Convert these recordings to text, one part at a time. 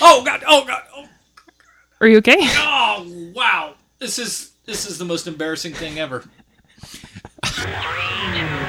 Oh God! Oh God! Oh, Are you okay? oh wow! This is this is the most embarrassing thing ever. Run,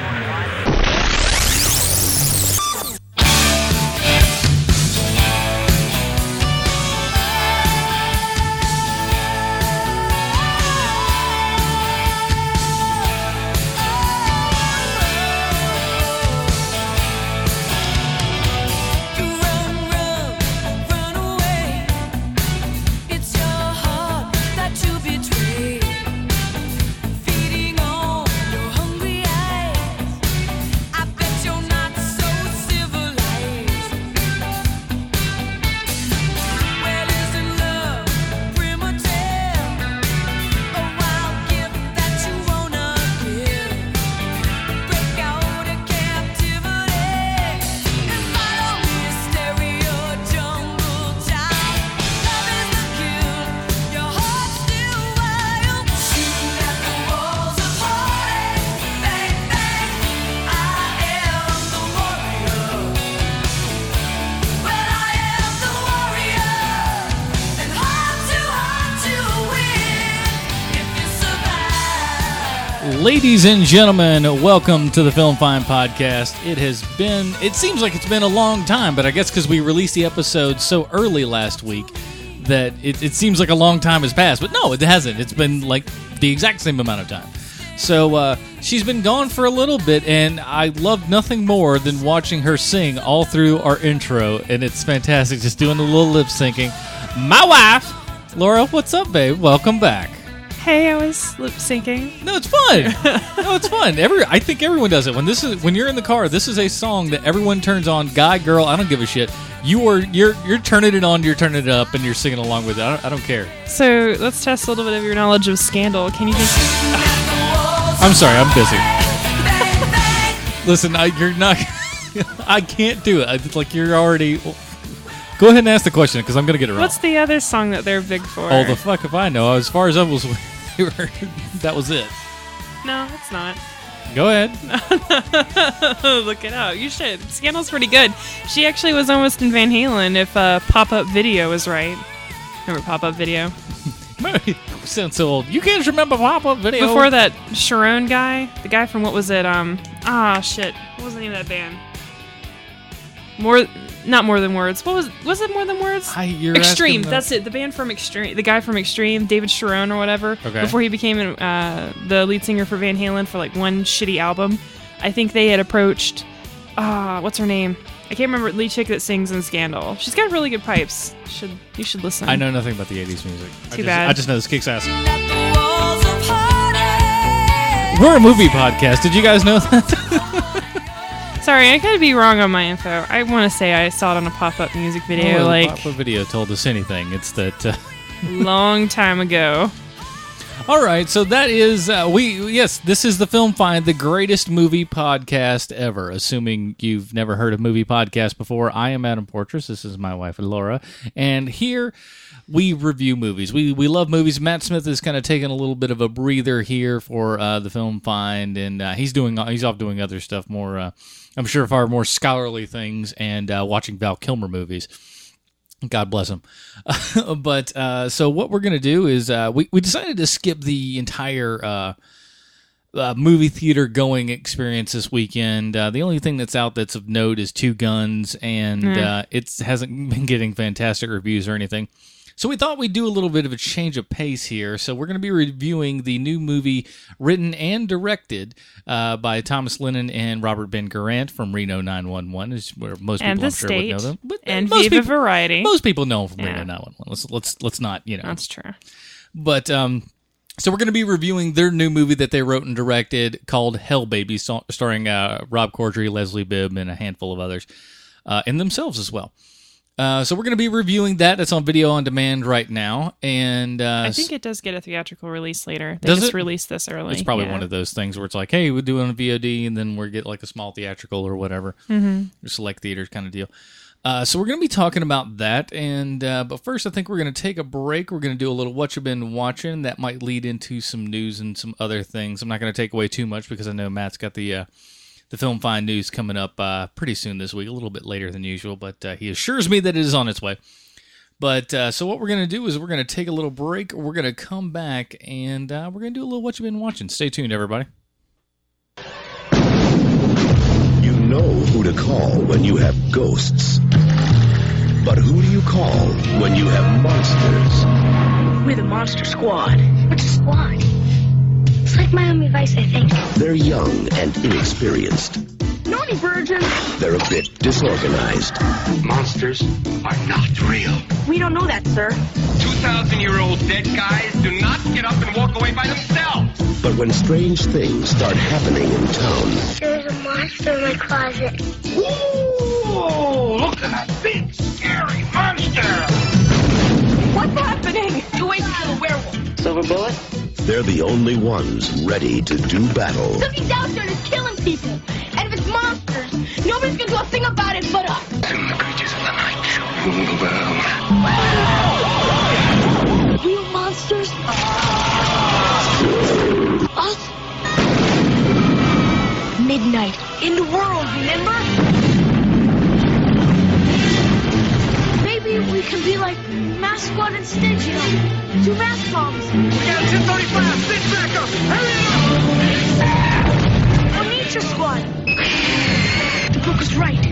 Ladies and gentlemen, welcome to the Film Find Podcast. It has been, it seems like it's been a long time, but I guess because we released the episode so early last week that it, it seems like a long time has passed. But no, it hasn't. It's been like the exact same amount of time. So uh, she's been gone for a little bit, and I love nothing more than watching her sing all through our intro, and it's fantastic just doing a little lip syncing. My wife, Laura, what's up, babe? Welcome back. Hey, I was lip syncing. No, it's fun. no, it's fun. Every I think everyone does it. When this is when you're in the car, this is a song that everyone turns on. Guy, girl, I don't give a shit. You are you're you're turning it on, you're turning it up, and you're singing along with it. I don't, I don't care. So let's test a little bit of your knowledge of Scandal. Can you think? I'm sorry, I'm busy. Listen, I, you're not. I can't do it. I, it's like you're already. Go ahead and ask the question because I'm gonna get it wrong. What's the other song that they're big for? oh, the fuck if I know. As far as I was, that was it. no, it's not. Go ahead. Look it up. You should. Scandal's pretty good. She actually was almost in Van Halen if uh, Pop Up Video was right. Remember Pop Up Video? Sounds so old. You can't remember pop up video Before that Sharon guy, the guy from what was it? Um, ah, shit. What was the name of that band? More, not more than words. What was was it? More than words? I, you're Extreme. asking the- That's it. The band from Extreme. The guy from Extreme, David Sharon or whatever. Okay. Before he became uh, the lead singer for Van Halen for like one shitty album, I think they had approached. Ah, what's her name? I can't remember. Lead chick that sings in Scandal. She's got really good pipes. Should you should listen. I know nothing about the 80s music. I Too just, bad. I just know this kicks ass. At the walls of heartache. We're a movie podcast. Did you guys know that? Sorry, I could be wrong on my info. I want to say I saw it on a pop-up music video Oh, like pop-up Video told us anything. It's that. Uh, long time ago. all right, so that is uh, we. Yes, this is the Film Find, the greatest movie podcast ever. Assuming you've never heard of movie podcast before, I am Adam Portress. This is my wife Laura, and here we review movies. We we love movies. Matt Smith is kind of taking a little bit of a breather here for uh, the Film Find, and uh, he's doing he's off doing other stuff more. Uh, I'm sure far more scholarly things and uh, watching Val Kilmer movies. God bless him. but uh, so what we're gonna do is uh, we we decided to skip the entire uh, uh, movie theater going experience this weekend. Uh, the only thing that's out that's of note is Two Guns, and uh, it hasn't been getting fantastic reviews or anything. So we thought we'd do a little bit of a change of pace here. So we're going to be reviewing the new movie written and directed uh, by Thomas Lennon and Robert Ben Garant from Reno 911, is where most And people I'm sure would know them. But uh, And most Viva people, Variety. most people know him from Yeah. Reno 911. Let's let's let's not you know That's true. but um, so we're going to be reviewing their new movie that they wrote and directed called Hell Baby, starring uh, Rob Corddry, Leslie Bibb, and a handful of others, uh, and themselves as well. Uh, so we're going to be reviewing that. It's on video on demand right now, and uh, I think it does get a theatrical release later. They Does just it? released this early. it's probably yeah. one of those things where it's like, hey, we do it on VOD, and then we get like a small theatrical or whatever, mm-hmm. select theaters kind of deal. Uh, so we're going to be talking about that, and uh, but first, I think we're going to take a break. We're going to do a little what you've been watching. That might lead into some news and some other things. I'm not going to take away too much because I know Matt's got the uh, the film find news coming up uh, pretty soon this week, a little bit later than usual, but uh, he assures me that it is on its way. But uh, so what we're gonna do is we're gonna take a little break. We're gonna come back and uh, we're gonna do a little what you've been watching. Stay tuned, everybody. You know who to call when you have ghosts. But who do you call when you have monsters? We're the Monster Squad. What's a squad? It's like Miami Vice, I think. They're young and inexperienced. Naughty virgin. They're a bit disorganized. Monsters are not real. We don't know that, sir. 2,000 year old dead guys do not get up and walk away by themselves. But when strange things start happening in town, There's a monster in my closet. Ooh, look at that big, scary monster. What's happening? Two ways to kill a werewolf. Silver bullet? they're the only ones ready to do battle. Something's out there that's killing people. And if it's monsters, nobody's gonna do a thing about it but us. Soon the creatures of the night shall rule the world. Real monsters? Us? Midnight. In the world, remember? Maybe we can be like Mask Squad instead, you? Two mask bombs. We got 1035, six backup. Hurry Or Nature Squad. The book is right.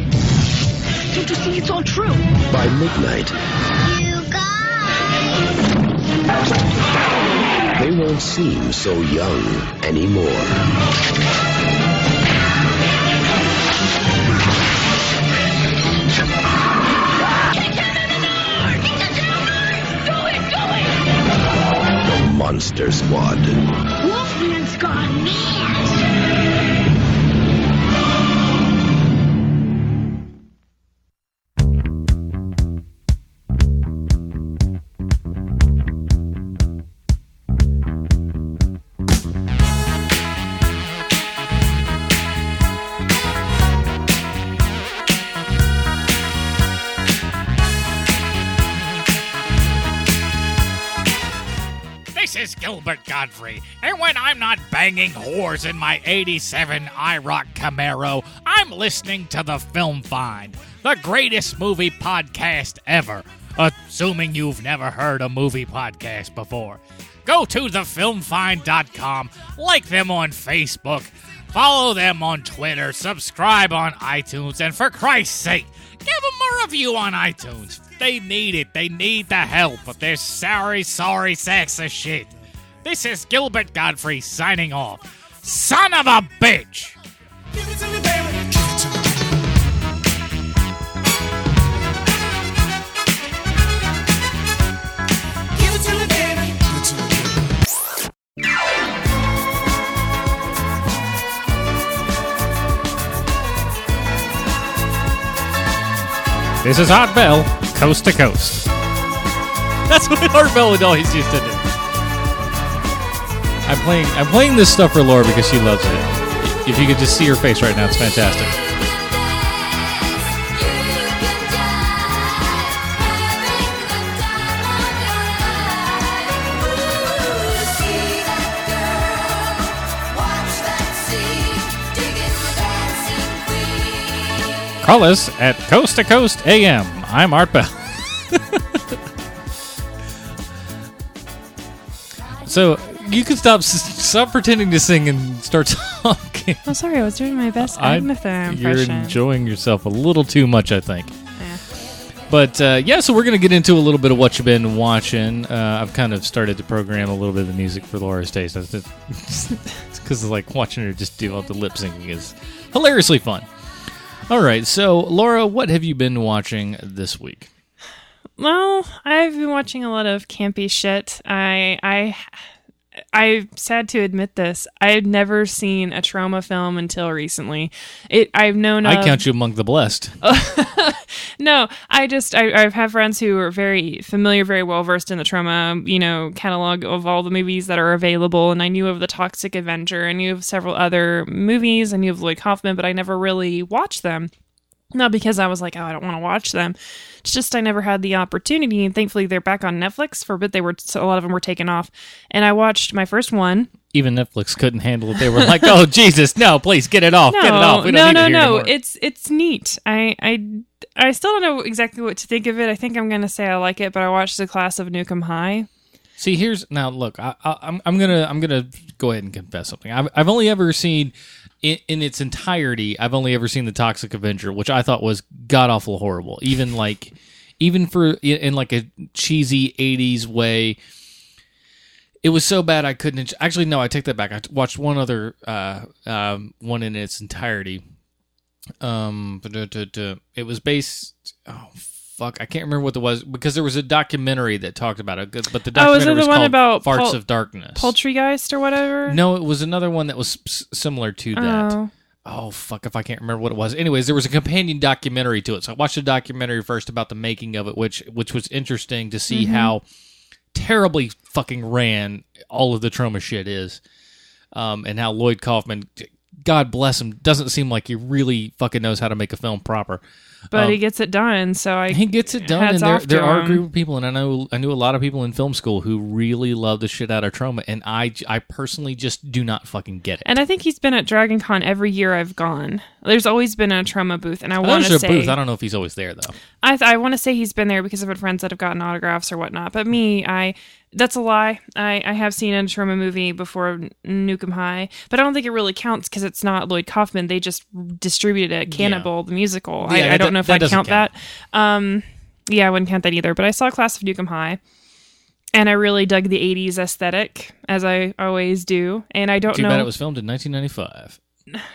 Don't you see it's all true? By midnight, You guys! they won't seem so young anymore. Monster Squad. Wolfman's gone mad. Gilbert Gottfried, and when I'm not banging whores in my 87 IROC Camaro, I'm listening to the Film Find, the greatest movie podcast ever, assuming you've never heard a movie podcast before. Go to thefilmfind.com, like them on Facebook, follow them on Twitter, subscribe on iTunes, and for Christ's sake, give them a review on iTunes. They need it. They need the help of their sorry, sorry sacks of shit. This is Gilbert Gottfried signing off. Son of a bitch! This is Art Bell, coast to coast. That's what Art Bell would always used to do. I'm playing. I'm playing this stuff for Laura because she loves it. If you could just see her face right now, it's fantastic. Call us at Coast to Coast AM. I'm Art Bell. so you can stop stop pretending to sing and start talking. I'm sorry, I was doing my best I'm- Agnetha You're enjoying yourself a little too much, I think. Yeah. But uh, yeah, so we're gonna get into a little bit of what you've been watching. Uh, I've kind of started to program a little bit of the music for Laura's taste. It's because like watching her just do all the lip syncing is hilariously fun. All right, so Laura, what have you been watching this week? Well, I've been watching a lot of campy shit. I I I'm sad to admit this. I've never seen a Troma film until recently. It I've known I of- count you among the blessed. no, I just I, I've had friends who are very familiar, very well versed in the Troma, you know, catalog of all the movies that are available. And I knew of the Toxic Avenger. I knew of several other movies. I knew of Lloyd Kaufman, but I never really watched them. Not because I was like, oh, I don't want to watch them. It's just I never had the opportunity, and thankfully they're back on Netflix. For a bit, they were so a lot of them were taken off, and I watched my first one. Even Netflix couldn't handle it. They were like, "Oh Jesus, no! Please get it off. No, get it off. We no, no, it no. anymore." It's it's neat. I I I still don't know exactly what to think of it. I think I'm gonna say I like it, but I watched the class of Nuke 'Em High. See, here's now. Look, I, I, I'm I'm gonna I'm gonna go ahead and confess something. I've I've only ever seen in, in its entirety. I've only ever seen the Toxic Avenger, which I thought was god awful horrible. Even like even for in, like a cheesy '80s way. It was so bad I couldn't. Actually, no, I take that back. I watched one other uh, um, one in its entirety. Um, it was based. Oh fuck, I can't remember what it was because there was a documentary that talked about it. But the Oh, documentary it the was one called about Farts Pol- of Darkness. Poultrygeist or whatever. No, it was another one that was s- similar to that. Oh. Oh fuck, if I can't remember what it was. Anyways, there was a companion documentary to it. So I watched the documentary first about the making of it, which which was interesting to see how terribly fucking ran all of the Troma shit is, um, and how Lloyd Kaufman, God bless him, doesn't seem like he really fucking knows how to make a film proper. but Um, he gets it done. So I He gets it done, and there there are a group of people, and I know I knew a lot of people in film school who really love the shit out of Troma, and I I personally just do not fucking get it. And I think he's been at Dragon Con every year I've gone. There's always been a Troma booth, and I want There's to say booth. I don't know if he's always there though. I th- I want to say he's been there because I've had friends that have gotten autographs or whatnot. But me, I that's a lie. I, I have seen a Troma movie before Nuke 'Em High, but I don't think it really counts because it's not Lloyd Kaufman. They just distributed it, Cannibal the musical. Yeah, I, I don't know if I count count. that. Um, yeah, I wouldn't count that either. But I saw Class of Nuke 'Em High. And I really dug the 80s aesthetic, as I always do. And I don't Too know. bad it was filmed in 1995.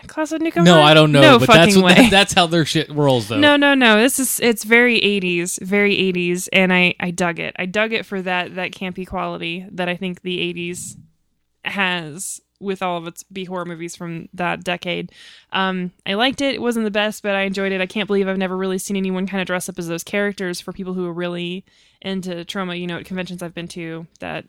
Class of Nuke 'Em No, I don't know, No but fucking that's way. what, that's how their shit rolls though. No, no, no. This is it's very 80s, very 80s and I I dug it. I dug it for that that campy quality that I think the 80s has with all of its B horror movies from that decade. Um I liked it. It wasn't the best, but I enjoyed it. I can't believe I've never really seen anyone kind of dress up as those characters for people who are really into Troma, you know, at conventions I've been to that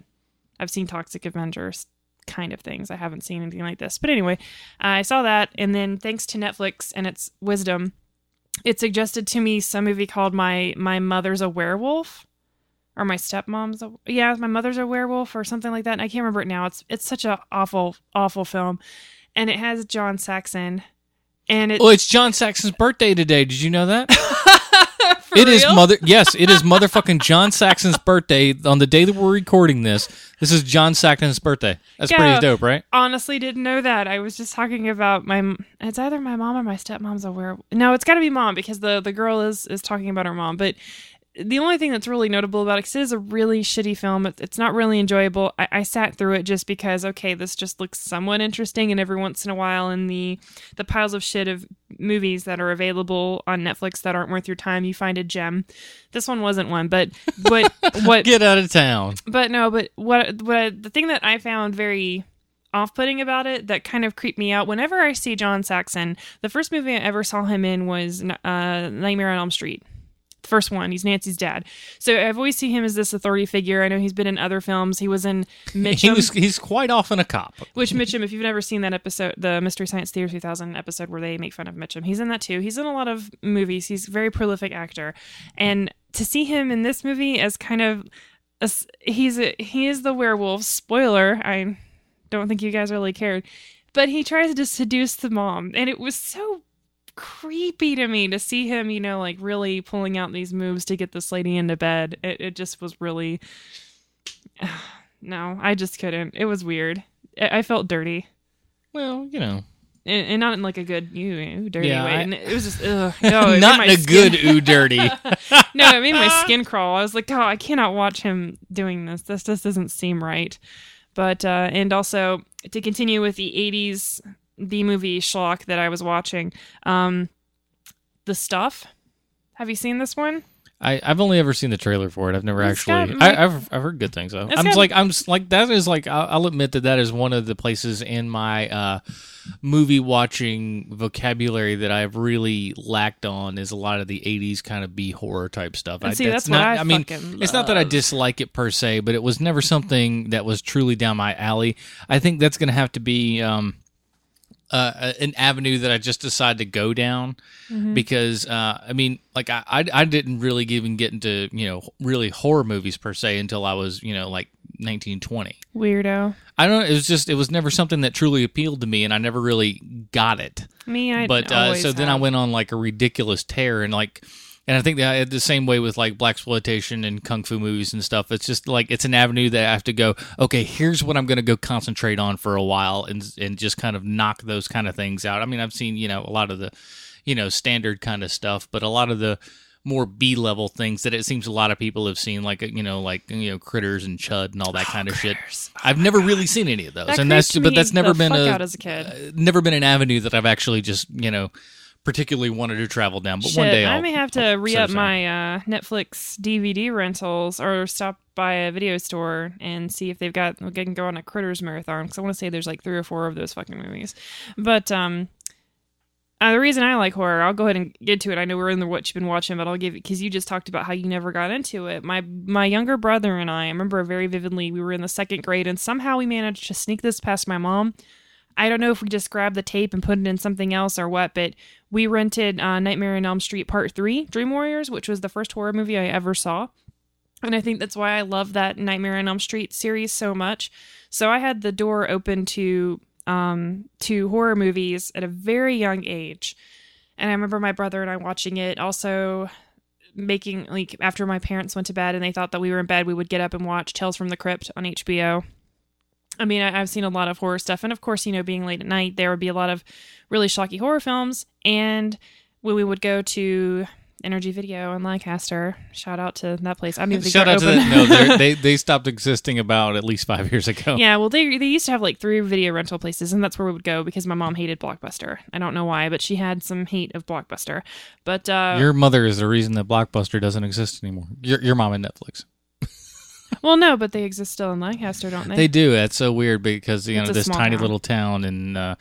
I've seen Toxic Avengers kind of things. I haven't seen anything like this. But anyway, I saw that and then thanks to Netflix and its wisdom, it suggested to me some movie called My My Mother's a Werewolf or My Stepmom's a Yeah, My Mother's a Werewolf or something like that. And I can't remember it now. It's it's such a awful awful film. And it has John Saxon and it Oh, it's John Saxon's birthday today. Did you know that? It is mother. Yes, it is motherfucking John Saxon's birthday on the day that we're recording this. This is John Saxon's birthday. That's Yeah. pretty dope, right? honestly didn't know that. I was just talking about my. It's either my mom or my stepmom's a werewolf. No, it's got to be mom because the the girl is is talking about her mom. But the only thing that's really notable about it, 'cause it is a really shitty film. It's not really enjoyable. I, I sat through it just because okay, this just looks somewhat interesting, and every once in a while, in the the piles of shit of movies that are available on Netflix that aren't worth your time, you find a gem. This one wasn't one, but but what Get out of town. but no, but what what the thing that I found very off-putting about it that kind of creeped me out whenever I see John Saxon. The first movie I ever saw him in was uh, Nightmare on Elm Street. First one. He's Nancy's dad. So I've always seen him as this authority figure. I know he's been in other films. He was in Mitchell, He was. He's quite often a cop. which Mitchell, if you've never seen that episode, the Mystery Science Theater 2000 episode where they make fun of Mitchell, he's in that too. He's in a lot of movies. He's a very prolific actor, and to see him in this movie as kind of a he's a, he is the werewolf. Spoiler, I don't think you guys really cared, but he tries to seduce the mom, and it was so creepy to me to see him, you know, like really pulling out these moves to get this lady into bed. It, it just was really. No, I just couldn't. It was weird. I I felt dirty, Well, you know, and, and not in like a good you, you dirty Yeah, way. I- it was just ugh. No, it not in a skin- good ooh dirty. no, it made my skin crawl. I was like, oh, I cannot watch him doing this. This just doesn't seem right. But uh, and also to continue with the '80s the movie schlock that I was watching, um, the stuff. Have you seen this one? I, I've only ever seen the trailer for it. I've never It's actually. I, I've I've heard good things though. I'm like I'm like that is like I'll, I'll admit that that is one of the places in my uh, movie watching vocabulary that I've really lacked on is a lot of the '80s kind of B horror type stuff. And see, that's what not. I mean, fucking it's not that I dislike it per se, but it was never something that was truly down my alley. I think that's going to have to be. Um, uh, an avenue that I just decided to go down because uh, I mean, like I, I I didn't really even get into you know really horror movies per se until I was you know like nineteen twenty. Weirdo. I don't. know, It was just it was never something that truly appealed to me, and I never really got it. Me, I but uh, so then I went on like a ridiculous tear, and like, and I think that the same way with like black exploitation and kung fu movies and stuff. It's just like it's an avenue that I have to go. Okay, here's what I'm going to go concentrate on for a while, and and just kind of knock those kind of things out. I mean, I've seen you know a lot of the, you know, standard kind of stuff, but a lot of the more B level things that it seems a lot of people have seen, like you know, like you know, critters and chud and all that kind of shit. I've never really seen any of those, That and that's but that's never been a a kid. uh, never been an avenue that I've actually just you know particularly wanted to travel down. But Shit, one day I'll, I may have to re up my uh, Netflix DVD rentals or stop by a video store and see if they've got. We can go on a Critters marathon because I want to say there's like three or four of those fucking movies. But um, uh, the reason I like horror, I'll go ahead and get to it. I know we're in the what you've been watching, but I'll give it because you just talked about how you never got into it. My my younger brother and I, I remember very vividly. We were in the second grade, and somehow we managed to sneak this past my mom. I don't know if we just grabbed the tape and put it in something else or what, but we rented uh, Nightmare on Elm Street Part 3, Dream Warriors, which was the first horror movie I ever saw. And I think that's why I love that Nightmare on Elm Street series so much. So I had the door open to um, to horror movies at a very young age. And I remember my brother and I watching it. Also, making like after my parents went to bed and they thought that we were in bed, we would get up and watch Tales from the Crypt on HBO. I mean, I, I've seen a lot of horror stuff, and of course, you know, being late at night, there would be a lot of really shocky horror films. And when we would go to Energy Video in Lancaster, shout out to that place. I think Shout out to that. No, they they stopped existing about at least five years ago. Yeah, well, they they used to have like three video rental places, and that's where we would go because my mom hated Blockbuster. I don't know why, but she had some hate of Blockbuster. But uh, Your mother is the reason that Blockbuster doesn't exist anymore. Your your mom and Netflix. Well, no, but they exist still in Lancaster, don't they? They do. That's so weird because you It's know this tiny town. little town, and uh,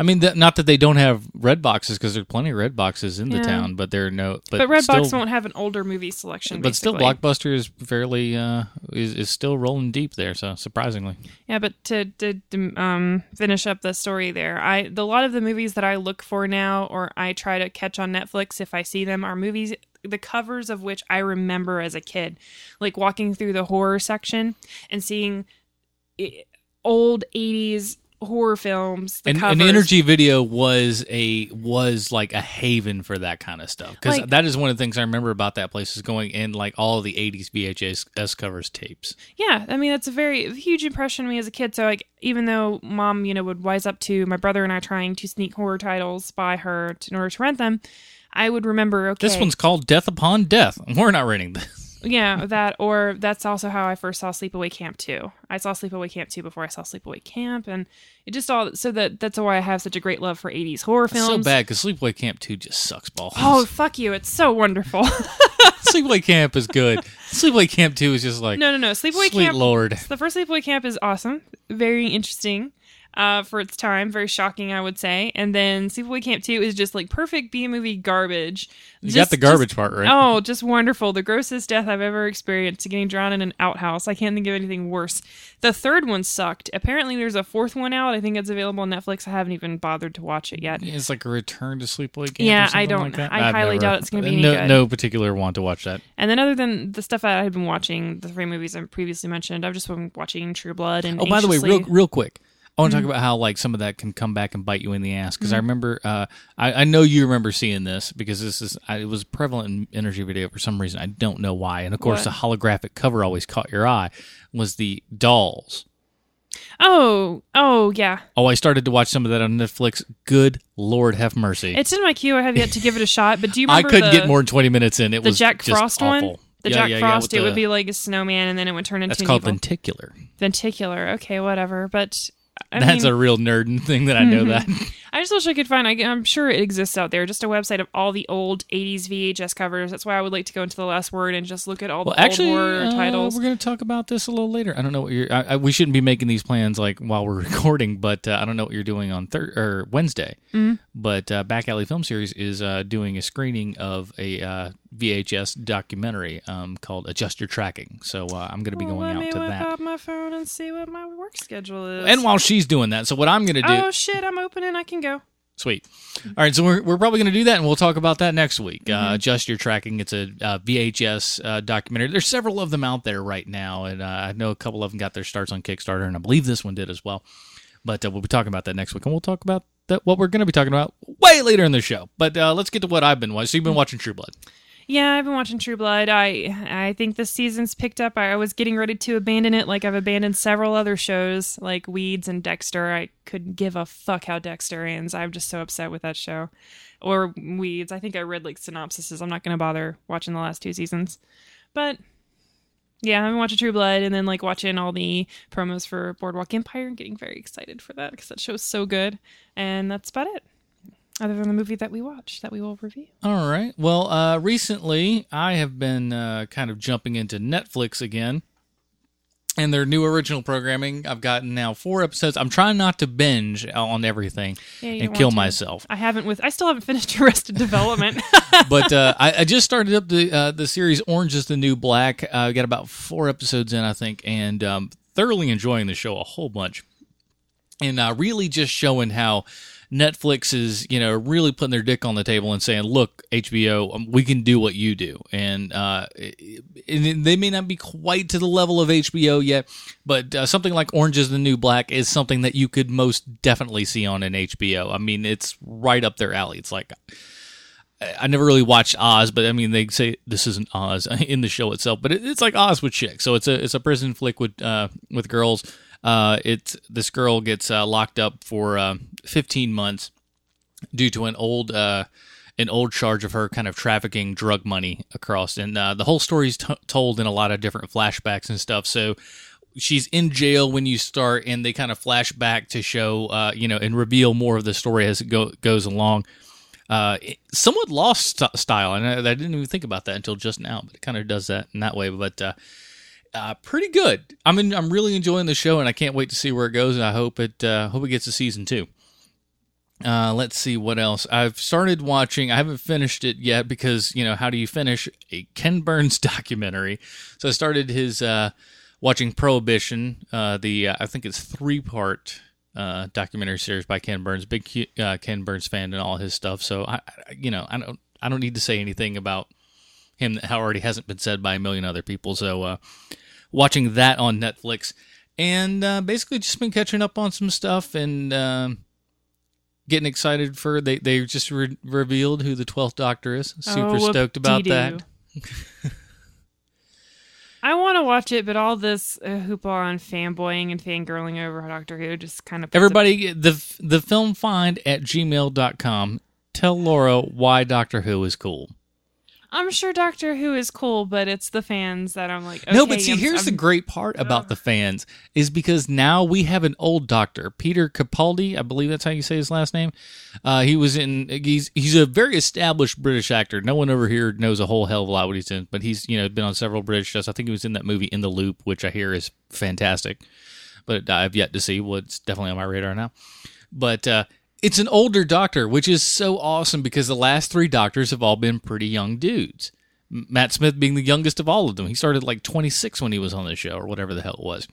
I mean, th- not that they don't have red boxes because there's plenty of red boxes in the town, but they're no. But, but Redbox still, won't have an older movie selection. But still. Blockbuster is fairly uh, is, is still rolling deep there. So surprisingly, Yeah, but to, to, to um, finish up the story there, I the, a lot of the movies that I look for now, or I try to catch on Netflix if I see them, are movies the covers of which I remember as a kid, like walking through the horror section and seeing eh, old '80s horror films. The and, covers. and Energy Video was a was like a haven for that kind of stuff because Like- that is one of the things I remember about that place is going in like all the '80s VHS covers tapes. Yeah, I mean that's a very huge impression on me as a kid. So like, even though mom, you know, would wise up to my brother and I trying to sneak horror titles by her in order to rent them, I would remember. Okay, This one's called Death Upon Death. We're not renting this. yeah, that or that's also how I first saw Sleepaway Camp 2. I saw Sleepaway Camp 2 before I saw Sleepaway Camp, and it just all so that that's why I have such a great love for 80s horror films. so bad because Sleepaway Camp Two just sucks balls. Oh fuck you! It's so wonderful. Sleepaway Camp is good. Sleepaway Camp Two is just like no, no, no. Sleepaway sweet Camp. lord. The first Sleepaway Camp is awesome, very interesting uh, for its time, very shocking, I would say. And then Sleepaway Camp Two is just like perfect B movie garbage. You Just- got the garbage just- part right. Oh, just wonderful. The grossest death I've ever experienced getting drowned in an outhouse. I can't think of anything worse. The third one sucked. Apparently, there's a fourth one out. I think it's available on Netflix. I haven't even bothered to watch it yet. It's like a return to Sleepaway Camp. Yeah, I don't- like. I I've highly never- doubt it's gonna be any no, good. No particular want to watch that. And then, other than the stuff that I had been watching, the three movies I previously mentioned, I've just been watching True Blood and. Oh, by the way, real real quick, I want to Mm-hmm. talk about how like some of that can come back and bite you in the ass because I remember, uh, I, I know you remember seeing this because this is I, it was prevalent in Energy Video for some reason. I don't know why, and of course, What? the holographic cover always caught your eye. Was the dolls? Oh, oh yeah. Oh, I started to watch some of that on Netflix. Good Lord, have mercy! It's in my queue. I have yet to give it a shot. But do you remember I couldn't the, get more than twenty minutes in. It the was Jack just Frost awful. one? The Yeah, Jack yeah, yeah, Frost. with it would be like a snowman, and then it would turn into That's called evil. lenticular. Venticular. Okay, whatever. But I That's mean, a real nerd thing that I know mm-hmm. that. I just wish I could find. I, I'm sure it exists out there. Just a website of all the old '80s VHS covers. That's why I would like to go into the last word and just look at all Well, the actually, old uh, titles. we're going to talk about this a little later. I don't know what you're. I, I, we shouldn't be making these plans like while we're recording, but uh, I don't know what you're doing on thir- or Wednesday. Mm-hmm. But uh, Back Alley Film Series is uh, doing a screening of a uh, VHS documentary um, called "Adjust Your Tracking." So uh, I'm going to be Well, going out to that. out my phone and see what my work schedule is. And while she's doing that, so what I'm going to do, oh shit, I'm opening. I can go. sweet. All right, so we're, we're probably going to do that, and we'll talk about that next week. Mm-hmm. Uh, Adjust Your Tracking. It's a uh, VHS uh, documentary. There's several of them out there right now, and uh, I know a couple of them got their starts on Kickstarter, and I believe this one did as well. But uh, we'll be talking about that next week, and we'll talk about that what we're going to be talking about way later in the show. But uh, let's get to what I've been watching. So you've been watching True Blood. Yeah, I've been watching True Blood. I I think this season's picked up. I was getting ready to abandon it, like I've abandoned several other shows, like Weeds and Dexter. I couldn't give a fuck how Dexter ends. I'm just so upset with that show, or Weeds. I think I read like synopsises. I'm not to bother watching the last two seasons, but yeah, I've been watching True Blood and then like watching all the promos for Boardwalk Empire and getting very excited for that because that show's so good. And that's about it. Other than the movie that we watched that we will review. All right. Well, uh, recently I have been uh, kind of jumping into Netflix again and their new original programming. I've gotten now four episodes. I'm trying not to binge on everything Yeah, and kill myself. I haven't with. I still haven't finished Arrested Development. but uh, I, I just started up the uh, the series Orange is the New Black. Uh, I got about four episodes in, I think, and um, thoroughly enjoying the show a whole bunch. And uh, really just showing how Netflix is, you know, really putting their dick on the table and saying, "Look, HBO, um, we can do what you do." And, uh, and they may not be quite to the level of HBO yet, but uh, something like Orange is the New Black is something that you could most definitely see on an HBO. I mean, it's right up their alley. It's like I never really watched Oz, but I mean they say this isn't Oz in the show itself, but it's like Oz with chicks. So it's a it's a prison flick with uh, with girls. Uh, it's this girl gets uh, locked up for uh, 15 months due to an old uh, an old charge of her kind of trafficking drug money across, and uh, the whole story's t- told in a lot of different flashbacks and stuff. So she's in jail when you start, and they kind of flash back to show uh, you know and reveal more of the story as it go- goes along uh, somewhat lost st- style, and I, I didn't even think about that until just now. But it kind of does that in that way. But uh, pretty good. I'm in, I'm really enjoying the show, and I can't wait to see where it goes. And I hope it uh, hope it gets a season two. Uh, let's see what else. I've started watching. I haven't finished it yet because you know how do you finish a Ken Burns documentary? So I started his uh, watching Prohibition. Uh, the uh, I think it's three part uh, documentary series by Ken Burns. Big uh, Ken Burns fan and all his stuff. So I, I- you know, I don't I don't need to say anything about him that already hasn't been said by a million other people. So uh, watching that on Netflix and uh, basically just been catching up on some stuff and um getting excited for they they just re- revealed who the twelfth Doctor is. Super Oh, stoked about that. I want to watch it, but all this uh, hoopla and fanboying and fangirling over Doctor Who just kind of Everybody, the the film find at gmail.com. Tell Laura why Doctor Who is cool. I'm sure Doctor Who is cool, but it's the fans that I'm like. no, but see, I'm- here's the I'm- great part about the fans is because now we have an old doctor, Peter Capaldi. I believe that's how you say his last name. Uh, he was in. He's he's a very established British actor. No one over here knows a whole hell of a lot what he's in, but he's you know been on several British shows. I think he was in that movie In the Loop, which I hear is fantastic, but I've yet to see. Well, it's definitely on my radar now. But uh, it's an older doctor, which is so awesome because the last three doctors have all been pretty young dudes. Matt Smith being the youngest of all of them. He started like 26 when he was on the show or whatever the hell it was.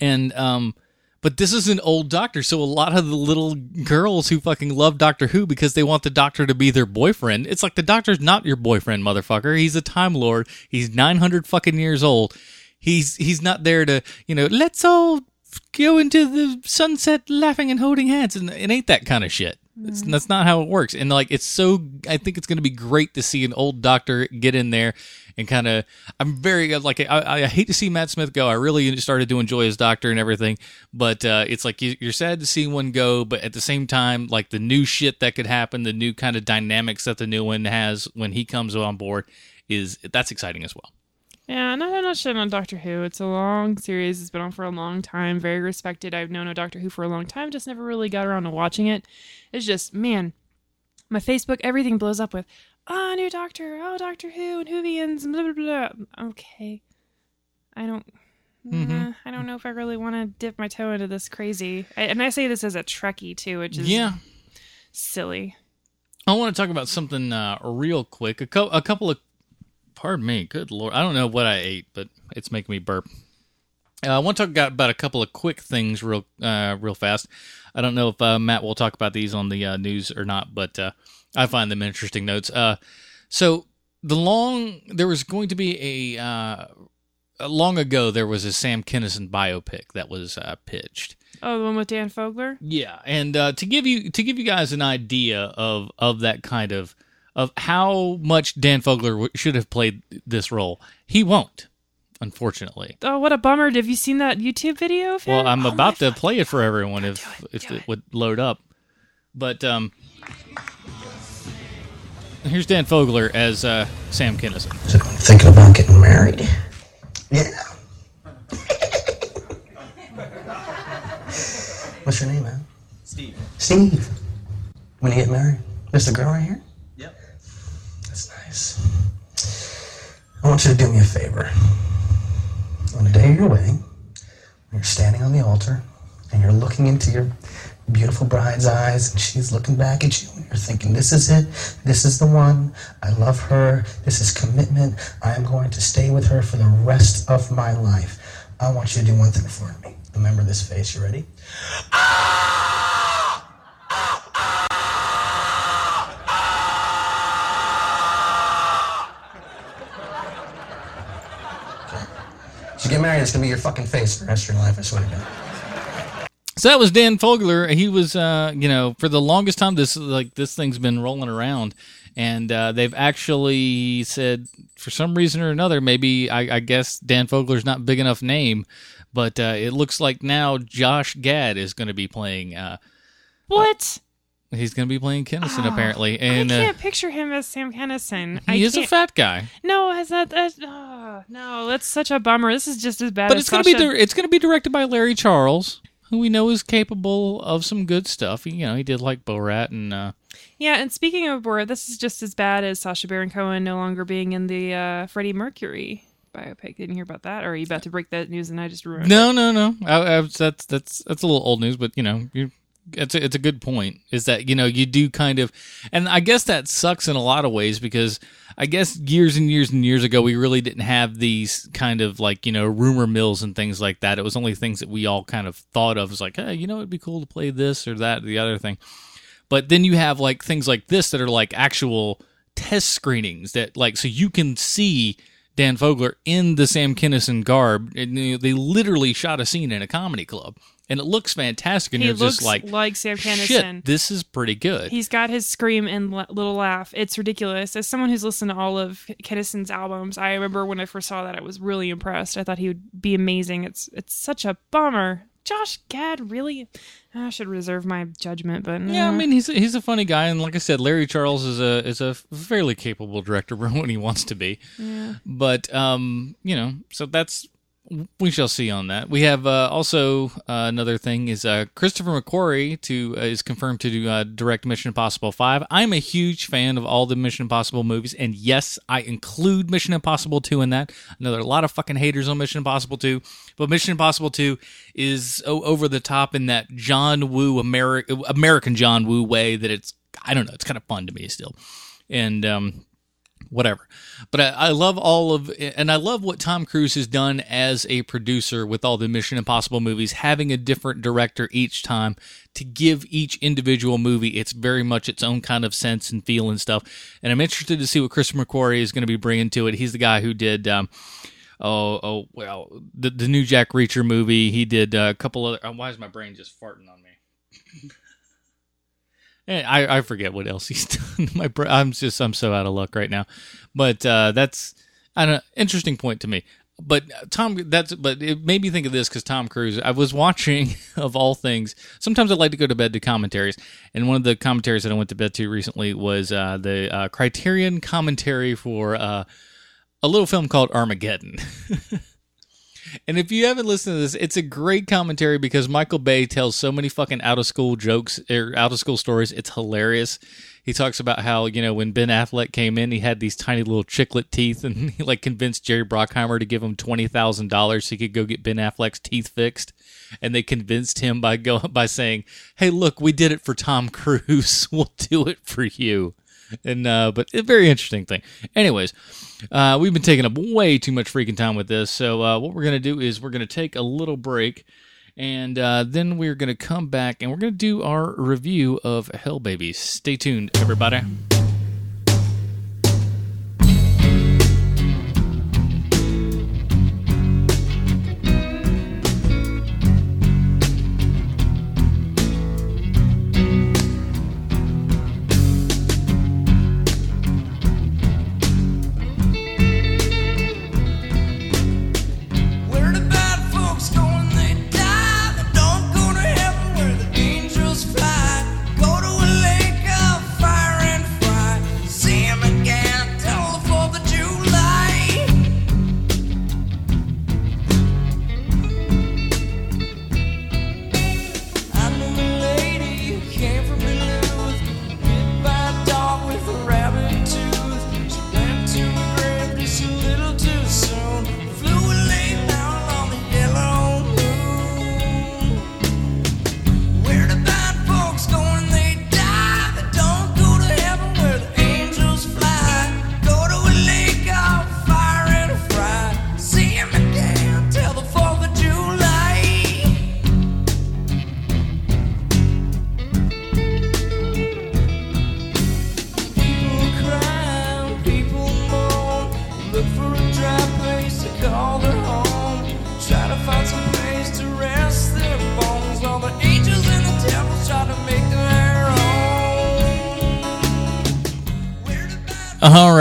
And um but this is an old doctor, so a lot of the little girls who fucking love Doctor Who because they want the doctor to be their boyfriend. It's like the doctor's not your boyfriend, motherfucker. He's a time lord. He's 900 fucking years old. He's he's not there to, you know, let's all go into the sunset laughing and holding hands and it ain't that kind of shit. It's, that's not how it works. And like, it's so, I think it's going to be great to see an old doctor get in there and kind of, I'm very, like, I, I hate to see Matt Smith go. I really started to enjoy his doctor and everything, but uh, it's like you- you're sad to see one go, but at the same time, like the new shit that could happen, the new kind of dynamics that the new one has when he comes on board is, that's exciting as well. Yeah, no, I'm not shitting on Doctor Who. It's a long series. It's been on for a long time. Very respected. I've known a Doctor Who for a long time. Just never really got around to watching it. It's just, man, my Facebook, everything blows up with, oh, new Doctor, oh, Doctor Who and Whovians, and blah, blah, blah. Okay. I don't. Mm-hmm. uh, I don't know if I really want to dip my toe into this crazy. I, and I say this as a Trekkie too, which is Yeah. silly. I want to talk about something uh, real quick. A, co- a couple of, pardon me, good lord, I don't know what I ate, but it's making me burp. Uh, I want to talk about a couple of quick things real, uh, real fast. I don't know if uh, Matt will talk about these on the uh, news or not, but uh, I find them interesting notes. Uh, so the long there was going to be a uh, long ago there was a Sam Kinison biopic that was uh, pitched. Oh, the one with Dan Fogler. Yeah, and uh, to give you to give you guys an idea of of that kind of of how much Dan Fogler w- should have played this role, he won't, unfortunately. Oh, what a bummer! Have you seen that YouTube video? Of Well. I'm Oh about my to play it for everyone if if it it. would load up, but um, here's Dan Fogler as uh, Sam Kinison. Thinking about getting married? Yeah. What's your name, man? Steve. Steve. When you get married? There's the girl right here? Nice. I want you to do me a favor. On the day of your wedding, you're standing on the altar and you're looking into your beautiful bride's eyes and she's looking back at you and you're thinking, this is it. This is the one. I love her. This is commitment. I am going to stay with her for the rest of my life. I want you to do one thing for me. Remember this face. You ready? If you get married, it's going to be your fucking face for the rest of your life. I swear to God. So that was Dan Fogler. He was, uh, you know, for the longest time, this like this thing's been rolling around, and uh, they've actually said for some reason or another, maybe I, I guess Dan Fogler's not big enough name, but uh, it looks like now Josh Gad is going to be playing. Uh, What? He's going to be playing Kinison apparently, I and uh, can't picture him as Sam Kinison. I he is a can't- fat guy. No, is that, that oh, no? That's such a bummer. This is just as bad. But as it's going to be di- it's going to be directed by Larry Charles, who we know is capable of some good stuff. You know, he did like Borat and. Uh, Yeah, and speaking of Borat, this is just as bad as Sacha Baron Cohen no longer being in the uh, Freddie Mercury biopic. Didn't hear about that, or are you about to break that news and I just ruined it? No, no, no. I, I, that's that's that's a little old news, but you know, you it's a, it's a good point. Is that you know you do kind of, and I guess that sucks in a lot of ways because I guess years and years and years ago we really didn't have these kind of like you know rumor mills and things like that. It was only things that we all kind of thought of as like, hey, you know, it'd be cool to play this or that or the other thing. But then you have like things like this that are like actual test screenings that like so you can see Dan Fogler in the Sam Kinison garb. And, they literally shot a scene in a comedy club, and it looks fantastic. And He you're looks just like, like Sam shit, this is pretty good. He's got his scream and l- little laugh. It's ridiculous. As someone who's listened to all of Kinison's albums, I remember when I first saw that, I was really impressed. I thought he would be amazing. It's it's such a bummer. Josh Gad, really? I should reserve my judgment, but yeah, I mean he's a, he's a funny guy, and like I said, Larry Charles is a is a fairly capable director when he wants to be. Yeah. But um, you know, so that's we shall see on that. We have uh, also uh, another thing is uh, Christopher McQuarrie to uh, is confirmed to do, uh, direct Mission Impossible Five. I'm a huge fan of all the Mission Impossible movies, and yes, I include Mission Impossible Two in that. I know there are a lot of fucking haters on Mission Impossible Two, but Mission Impossible Two is o- over the top in that John Woo Ameri- American John Woo way that it's I don't know, it's kind of fun to me still, and um, whatever. But I, I love all of, and I love what Tom Cruise has done as a producer with all the Mission Impossible movies, having a different director each time to give each individual movie its very much its own kind of sense and feel and stuff. And I'm interested to see what Chris McQuarrie is going to be bringing to it. He's the guy who did. Um, Oh, oh, well, the the new Jack Reacher movie. He did a couple other. oh, why is my brain just farting on me? Eh, I, I forget what else he's done. My bra- I'm just I'm so out of luck right now, but uh, that's an interesting point to me. But uh, Tom, that's but it made me think of this because Tom Cruise. I was watching of all things. Sometimes I like to go to bed to commentaries, and one of the commentaries that I went to bed to recently was uh, the uh, Criterion commentary for uh, a little film called Armageddon. And if you haven't listened to this, it's a great commentary because Michael Bay tells so many fucking out of school jokes or out of school stories. It's hilarious. He talks about how, you know, when Ben Affleck came in, he had these tiny little chiclet teeth and he like convinced Jerry Bruckheimer to give him $20,000 so he could go get Ben Affleck's teeth fixed. And they convinced him by go by saying, "Hey, look, we did it for Tom Cruise. We'll do it for you." And uh, but a very interesting thing. Anyways, uh, we've been taking up way too much freaking time with this, so uh, what we're gonna do is we're gonna take a little break, and uh, then we're gonna come back and we're gonna do our review of Hell Babies. Stay tuned, everybody.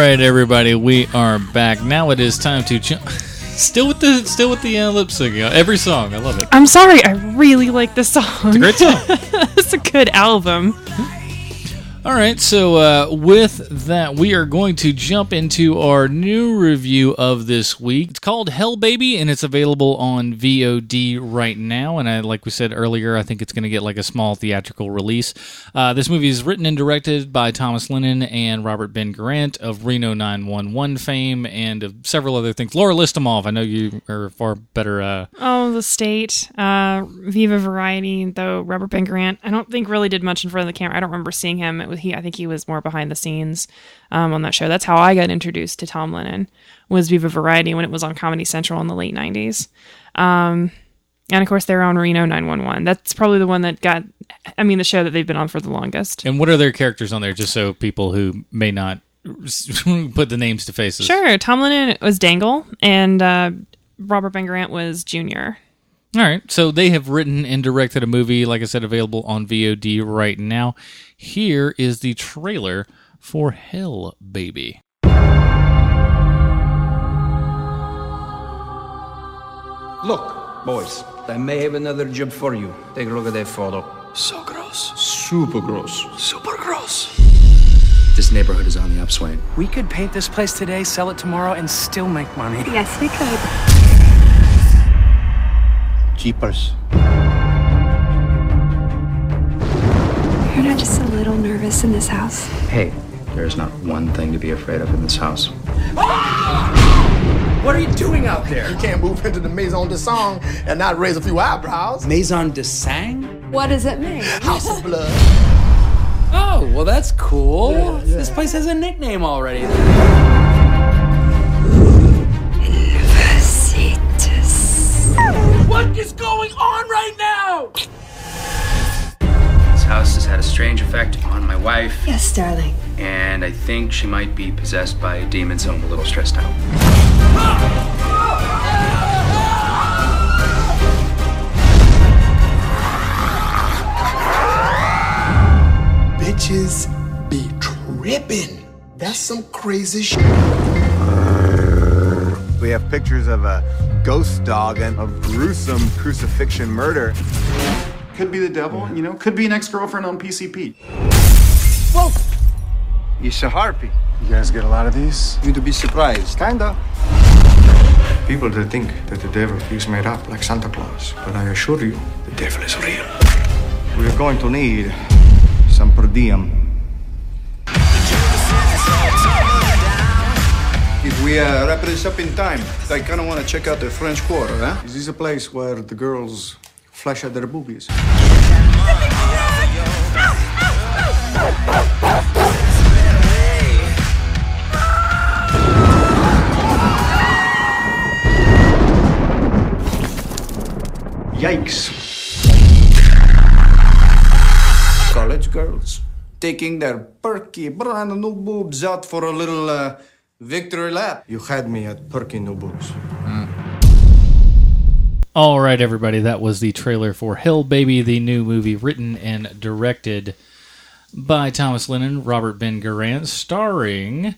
Right, everybody, we are back. Now it is time to jump. Still with the still with the uh, lip syncing. Every song, I love it. I'm sorry, I really like this song. It's a great song. it's a good album. All right, so uh, with that, we are going to jump into our new review of this week. It's called Hell Baby, and it's available on VOD right now. And I, like we said earlier, I think it's going to get like a small theatrical release. Uh, this movie is written and directed by Thomas Lennon and Robert Ben Garant of Reno 911 fame and of several other things. Laura, list them off. I know you are far better. Uh, Oh, the state, uh, Viva Variety, though Robert Ben Garant, I don't think really did much in front of the camera. I don't remember seeing him. It he. I think he was more behind the scenes um, on that show. That's how I got introduced to Tom Lennon was Viva Variety when it was on Comedy Central in the late '90s. Um, and of course, they're on Reno 911. That's probably the one that got. I mean, the show that they've been on for the longest. and what are their characters on there, just so people who may not put the names to faces? Sure, Tom Lennon was Dangle, and uh, Robert Ben Garant was Junior. All right. So they have written and directed a movie, like I said, available on VOD right now. Here is the trailer for Hell Baby. Look, boys, I may have another job for you. Take a look at that photo. So gross. Super gross. Super gross. This neighborhood is on the upswing. We could paint this place today, sell it tomorrow, and still make money. Yes, we could. Jeepers. Just a little nervous in this house. Hey, there's not one thing to be afraid of in this house. Ah! What are you doing out there? You can't move into the Maison de Sang and not raise a few eyebrows. Maison de Sang? What does it mean? House of Blood. Oh, well, that's cool. This place has a nickname already. Had a strange effect on my wife, Yes, darling. and I think she might be possessed by a demon, so I'm a little stressed out. Bitches be tripping. That's some crazy shit. We have pictures of a ghost dog and a gruesome crucifixion murder. Could be the devil, you know, could be an ex girlfriend on PCP. Whoa! It's a harpy. You guys get a lot of these? You'd be surprised. Kinda. People that think that the devil is made up like Santa Claus, but I assure you, the devil is real. We're going to need some per diem. If we uh, wrap this up in time, I kind of want to check out the French Quarter, huh? Is this a place where the girls flash of their boobies. Yikes. College girls taking their perky brand new boobs out for a little uh, victory lap. You had me at perky new boobs. Mm. All right, everybody, that was the trailer for Hell Baby, the new movie written and directed by Thomas Lennon, Robert Ben Garant, starring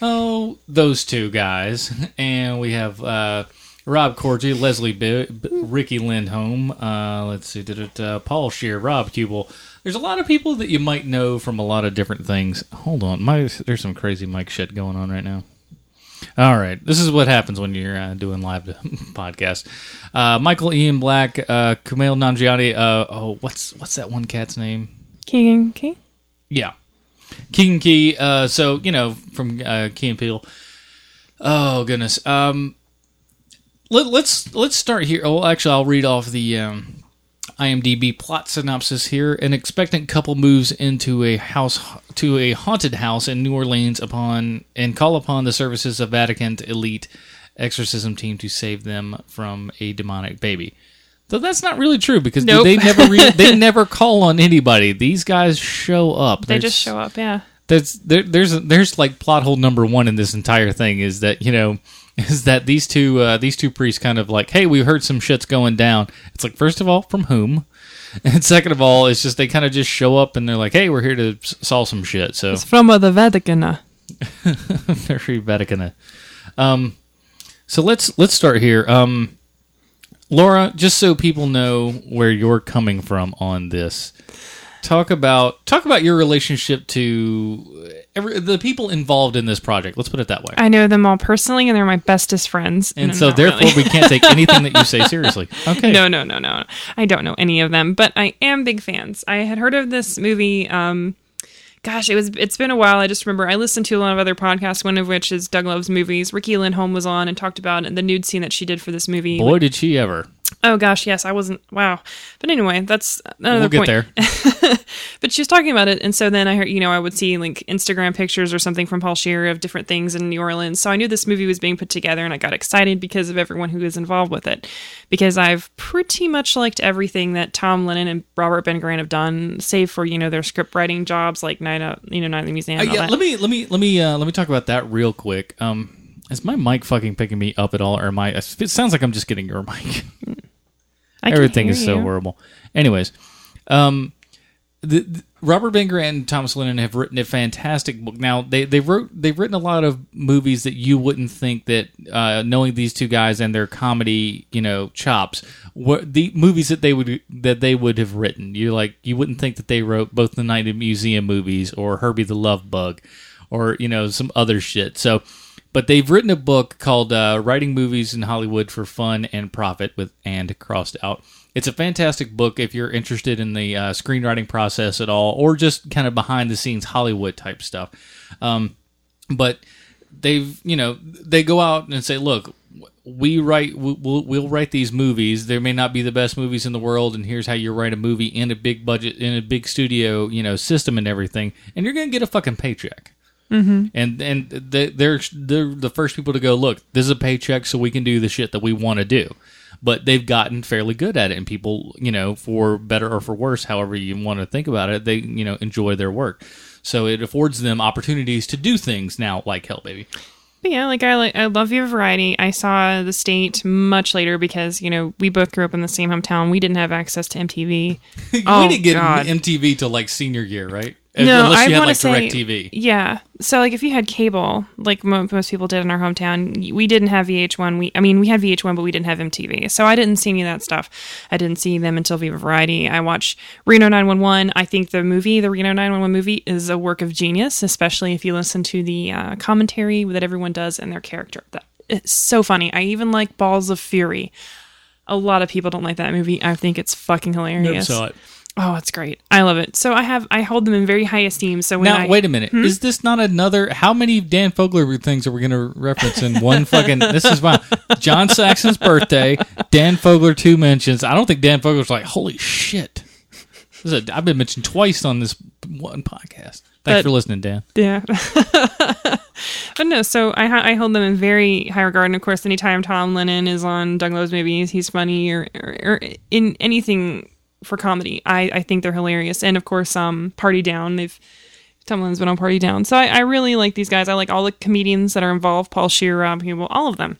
oh those two guys, and we have uh, Rob Corddry, Leslie B- B- Riki Lindhome, uh, let's see, did it uh, Paul Scheer, Rob Huebel. There's a lot of people that you might know from a lot of different things. Hold on, my, there's some crazy mic shit going on right now. All right, this is what happens when you're uh, doing live podcast. Uh, Michael Ian Black, uh, Kumail Nanjiani. Uh, oh, what's what's that one cat's name? Keegan Key? Yeah, Keegan Key. Uh, so you know from uh, Key and Peele. Oh goodness. Um, let, let's let's start here. Oh, actually, I'll read off the um, IMDb plot synopsis here. An expectant couple moves into a house to a haunted house in New Orleans upon and call upon the services of Vatican elite exorcism team to save them from a demonic baby. Though that's not really true because Nope. they never re- they never call on anybody. These guys show up. They There's- just show up, yeah. there's there, there's there's like plot hole number one in this entire thing is that you know is that these two uh, these two priests kind of like hey we heard some shit's going down it's like first of all from whom and second of all it's just they kind of just show up and they're like hey we're here to s- solve some shit so It's from uh, the Vatican. uh. very Vatican um so let's let's start here um Laura just so people know where you're coming from on this talk about talk about your relationship to every, the people involved in this project. Let's put it that way. I know them all personally, and they're my bestest friends. And No, so, therefore, really. we can't take anything that you say seriously. Okay. No, no, no, no. I don't know any of them, but I am big fans. I had heard of this movie. Um, gosh, it was. It's been a while. I just remember I listened to a lot of other podcasts. One of which is Doug Loves Movies. Riki Lindhome was on and talked about the nude scene that she did for this movie. Boy, did she ever. Oh gosh, yes, I wasn't. Wow, but anyway, that's another We'll get point. there. but she was talking about it, and so then I heard, you know, I would see like Instagram pictures or something from Paul Shearer of different things in New Orleans. So I knew this movie was being put together, and I got excited because of everyone who was involved with it. Because I've pretty much liked everything that Tom Lennon and Robert Ben Garant have done, save for you know their script writing jobs like Night Out, you know, Night at the Museum. Uh, yeah, let me let me let me uh, let me talk about that real quick. Um, is my mic fucking picking me up at all, or am I? It sounds like I'm just getting your mic. Everything is so horrible. Anyways, um, the, the- Robert Garant and Thomas Lennon have written a fantastic book. Now they they wrote they've written a lot of movies that you wouldn't think that uh, knowing these two guys and their comedy you know chops what the movies that they would that they would have written. You like you wouldn't think that they wrote both the Night at the Museum movies or Herbie the Love Bug or you know some other shit. So. But they've written a book called uh, "Writing Movies in Hollywood for Fun and Profit" with and crossed out. It's a fantastic book if you're interested in the uh, screenwriting process at all, or just kind of behind the scenes Hollywood type stuff. Um, but they've you know they go out and say, look. We write. We'll, we'll write these movies. There may not be the best movies in the world, and here's how you write a movie in a big budget, in a big studio, you know, system and everything, and you're gonna get a fucking paycheck Mhm. and and they- they're they're the first people to go look this is a paycheck so we can do the shit that we want to do but they've gotten fairly good at it and people you know for better or for worse however you want to think about it they you know enjoy their work so it affords them opportunities to do things now like hell baby But yeah, like I like I love Viva Variety. I saw the state much later because you know we both grew up in the same hometown. We didn't have access to MTV. we oh didn't get God. mtv till like senior year right No, unless I you had want like to say direct tv Yeah. So like if you had cable, like mo- most people did in our hometown, we didn't have VH1. We I mean we had VH1, but we didn't have MTV. So I didn't see any of that stuff. I didn't see them until Viva Variety. I watched Reno 911. I think the movie, the Reno 911 movie, is a work of genius, especially if you listen to the uh, commentary that everyone does and their character. That it's so funny. I even like Balls of Fury. A lot of people don't like that movie. I think it's fucking hilarious. saw it. Oh, it's great. I love it. So I have I hold them in very high esteem. So when now I, wait a minute Hmm? is this not another how many dan fogler things are we going to reference in one fucking this is fine john saxon's birthday dan fogler two mentions i don't think dan fogler's like holy shit this is a, i've been mentioned twice on this one podcast thanks But- for listening dan Yeah. but no, so I I hold them in very high regard. And of course, anytime Tom Lennon is on Doug Loves Movies, he's funny or, or, or in anything for comedy. I, I think they're hilarious. And of course, um, Party Down. They've Tom Lennon's been on Party Down, so I, I really like these guys. I like all the comedians that are involved. Paul Scheer, Rob Huebel, all of them.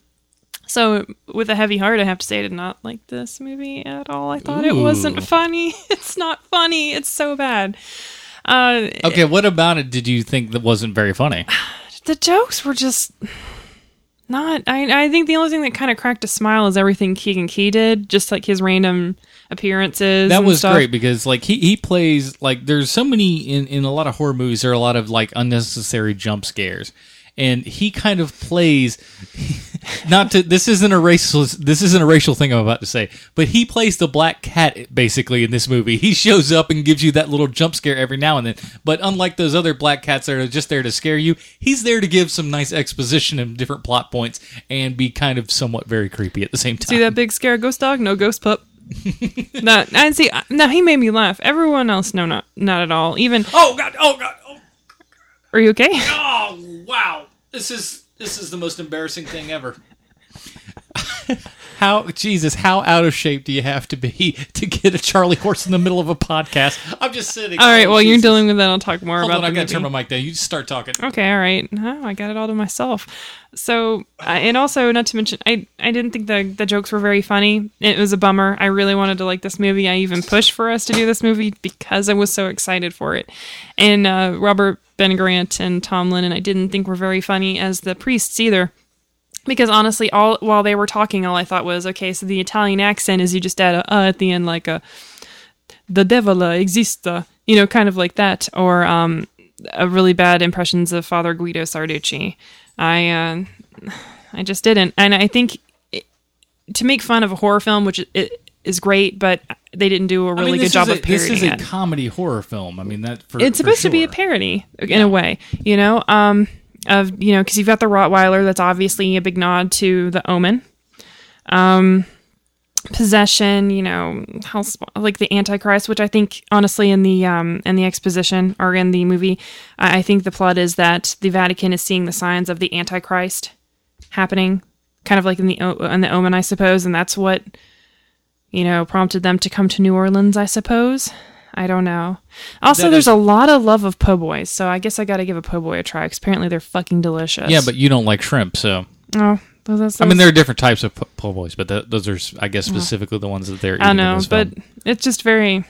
So with a heavy heart, I have to say I did not like this movie at all. I thought it wasn't funny. It's not funny. It's so bad. Uh, Okay, what about it did you think that wasn't very funny? the jokes were just not I, I think the only thing that kind of cracked a smile is everything Keegan Key did, just like his random appearances. That was stuff. great because like he, he plays like there's so many in, in a lot of horror movies there are a lot of like unnecessary jump scares. And he kind of plays not to this isn't a racial this isn't a racial thing I'm about to say, but he plays the black cat basically in this movie. He shows up and gives you that little jump scare every now and then. But unlike those other black cats that are just there to scare you, he's there to give some nice exposition and different plot points and be kind of somewhat very creepy at the same time. See that big scare ghost dog? No ghost pup. no, I see. Now he made me laugh. Everyone else, no, not not at all. Even oh god, oh god, oh. Are you okay? Oh wow, this is this is the most embarrassing thing ever. how Jesus, how out of shape do you have to be to get a Charlie horse in the middle of a podcast? I'm just sitting. All right. Oh, Well, you're dealing with that. I'll talk more Hold about. on, I the gotta movie. turn my mic down. You just start talking. Okay, all right. Oh, I got it all to myself. So, uh, and also, not to mention, I I didn't think the the jokes were very funny. It was a bummer. I really wanted to like this movie. I even pushed for us to do this movie because I was so excited for it. And uh, Robert Ben Garant and Tomlin, and I didn't think were very funny as the priests either. Because honestly, all while they were talking, all I thought was, okay, so the Italian accent is you just add a uh at the end, like a the devil uh, exista, you know, kind of like that, or um, a really bad impressions of Father Guido Sarducci. I uh, I just didn't, and I think it, to make fun of a horror film, which it is great, but they didn't do a really mean, good job is of a, this is a comedy horror film. I mean that for it's supposed to be a parody in a way, you know, um, of you know, because you've got the Rottweiler, that's obviously a big nod to the Omen. Um, possession, you know, how like the Antichrist, which I think honestly in the um in the exposition or in the movie, I I think the plot is that the Vatican is seeing the signs of the Antichrist happening, kind of like in the in the Omen, I suppose, and that's what you know prompted them to come to New Orleans, I suppose. I don't know. Also, That there's is- a lot of love of po' boys, so I guess I got to give a po' boy a try. 'cause apparently, they're fucking delicious. Yeah, but you don't like shrimp, so. oh, those, those, I mean, there are different types of po- po' boys, but th- those are, I guess, specifically the ones that they're. I know, but it's just very.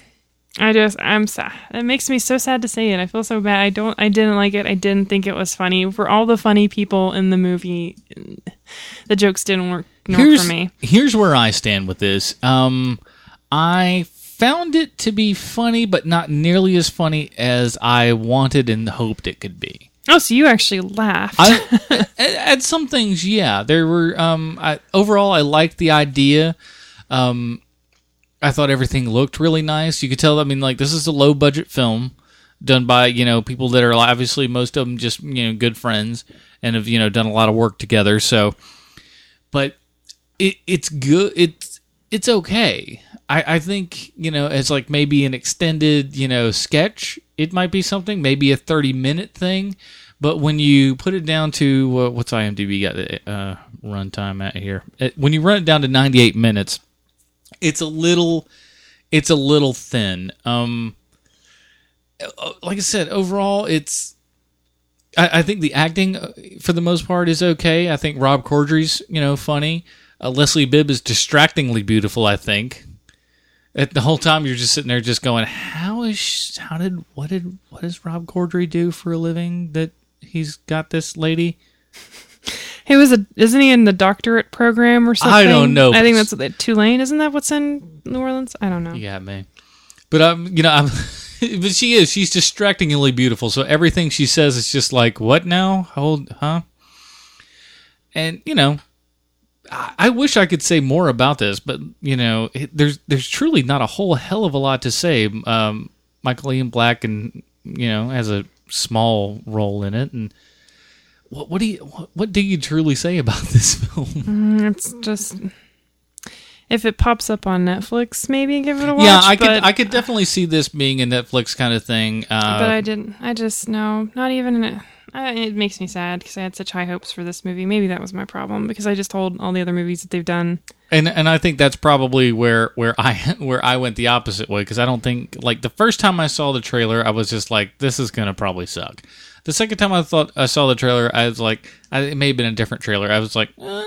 I just I'm sad. It makes me so sad to say it. I feel so bad. I don't. I didn't like it. I didn't think it was funny. For all the funny people in the movie, the jokes didn't work, here's, for me. Here's where I stand with this. Um, I found it to be funny, but not nearly as funny as I wanted and hoped it could be. Oh, so you actually laughed? I, at, at some things, yeah, there were. Um, I, overall, I liked the idea. Um, I thought everything looked really nice. You could tell. I mean, like this is a low budget film done by you know people that are obviously most of them just you know good friends and have you know done a lot of work together. So, but it it's good. It's it's okay. I, I think you know as like maybe an extended you know sketch. It might be something, maybe a thirty minute thing. But when you put it down to uh, what's IMDb got the uh, runtime at here? When you run it down to ninety eight minutes, it's a little it's a little thin. Um, uh, like I said, overall, it's. I, I think the acting, uh, for the most part, is okay. I think Rob Corddry's, you know, funny. Uh, Leslie Bibb is distractingly beautiful. I think. At the whole time, you're just sitting there, just going, "How is? sh- How did? What did? What does Rob Corddry do for a living? That he's got this lady." He was a isn't he in the doctorate program or something? I don't know, I think that's what they, Tulane. Isn't that what's in New Orleans? I don't know. You got me. But um, you know, I'm. but she is. She's distractingly beautiful. So everything she says is just like, "What now? Hold, huh?" And you know, I, wish I could say more about this, but you know, it, there's there's truly not a whole hell of a lot to say. Um, Michael Ian Black and you know has a small role in it, and what what do you what, what do you truly say about this film? Mm, it's just if it pops up on Netflix, maybe give it a watch. yeah, I could I could definitely see this being a Netflix kind of thing. Uh, but I didn't. I just no, not even. In it. Uh, it makes me sad because I had such high hopes for this movie. Maybe that was my problem because I just told all the other movies that they've done. and and I think that's probably where where I where I went the opposite way because I don't think like the first time I saw the trailer I was just like this is gonna probably suck. The second time I thought I saw the trailer I was like I, it may have been a different trailer. I was like uh,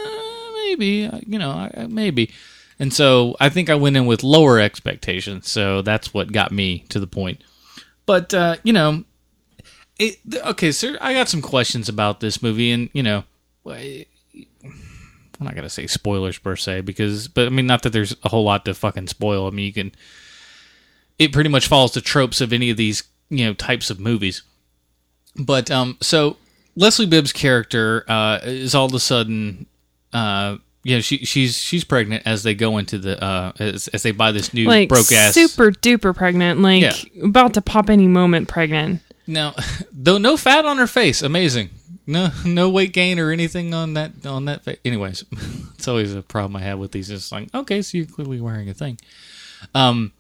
maybe uh, you know I- maybe, and so I think I went in with lower expectations. So that's what got me to the point. But uh, you know, it, okay, sir. I got some questions about this movie, and you know. I'm not gonna say spoilers per se because, but I mean, not that there's a whole lot to fucking spoil. I mean, you can. It pretty much follows the tropes of any of these you know types of movies. But um, so Leslie Bibb's character uh, is all of a sudden, uh, you know, she she's she's pregnant as they go into the uh, as, as they buy this new Like broke ass super duper pregnant, like Yeah. about to pop any moment pregnant. Now, though no fat on her face, amazing. No, no weight gain or anything on that on that. Fa- Anyways, it's always a problem I have with these. It's like, okay, so you're clearly wearing a thing. Um,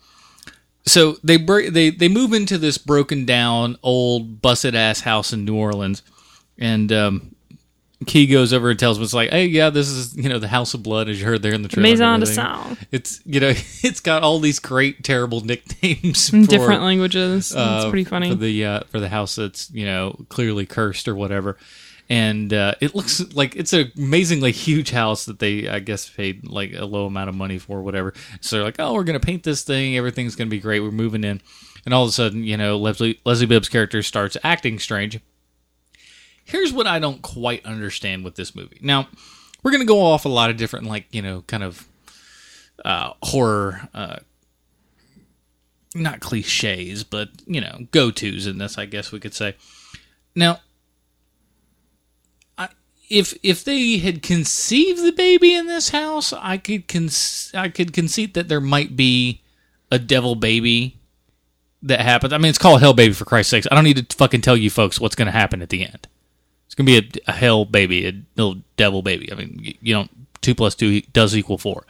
so they br- they they move into this broken down old busted ass house in New Orleans, and um, Key goes over and tells him it's like, hey, yeah, this is you know the House of Blood as you heard there in the trailer. Maison de. Sang. It's you know it's got all these great terrible nicknames In for, different languages. It's uh, pretty funny. for the uh, for the house that's you know clearly cursed or whatever. And uh, it looks like it's an amazingly huge house that they, I guess, paid like a low amount of money for, or whatever. So they're like, "Oh, we're gonna paint this thing. Everything's gonna be great. We're moving in." And all of a sudden, you know, Leslie Leslie Bibb's character starts acting strange. Here's what I don't quite understand with this movie. Now, we're gonna go off a lot of different, like you know, kind of uh, horror uh, not cliches, but you know, go tos in this, I guess we could say. Now, if if they had conceived the baby in this house, I could con- I could concede that there might be a devil baby that happens. I mean, it's called Hell Baby for Christ's sakes. I don't need to fucking tell you folks what's going to happen at the end. It's going to be a, a hell baby, a little devil baby. I mean, you, don't two plus two does equal four.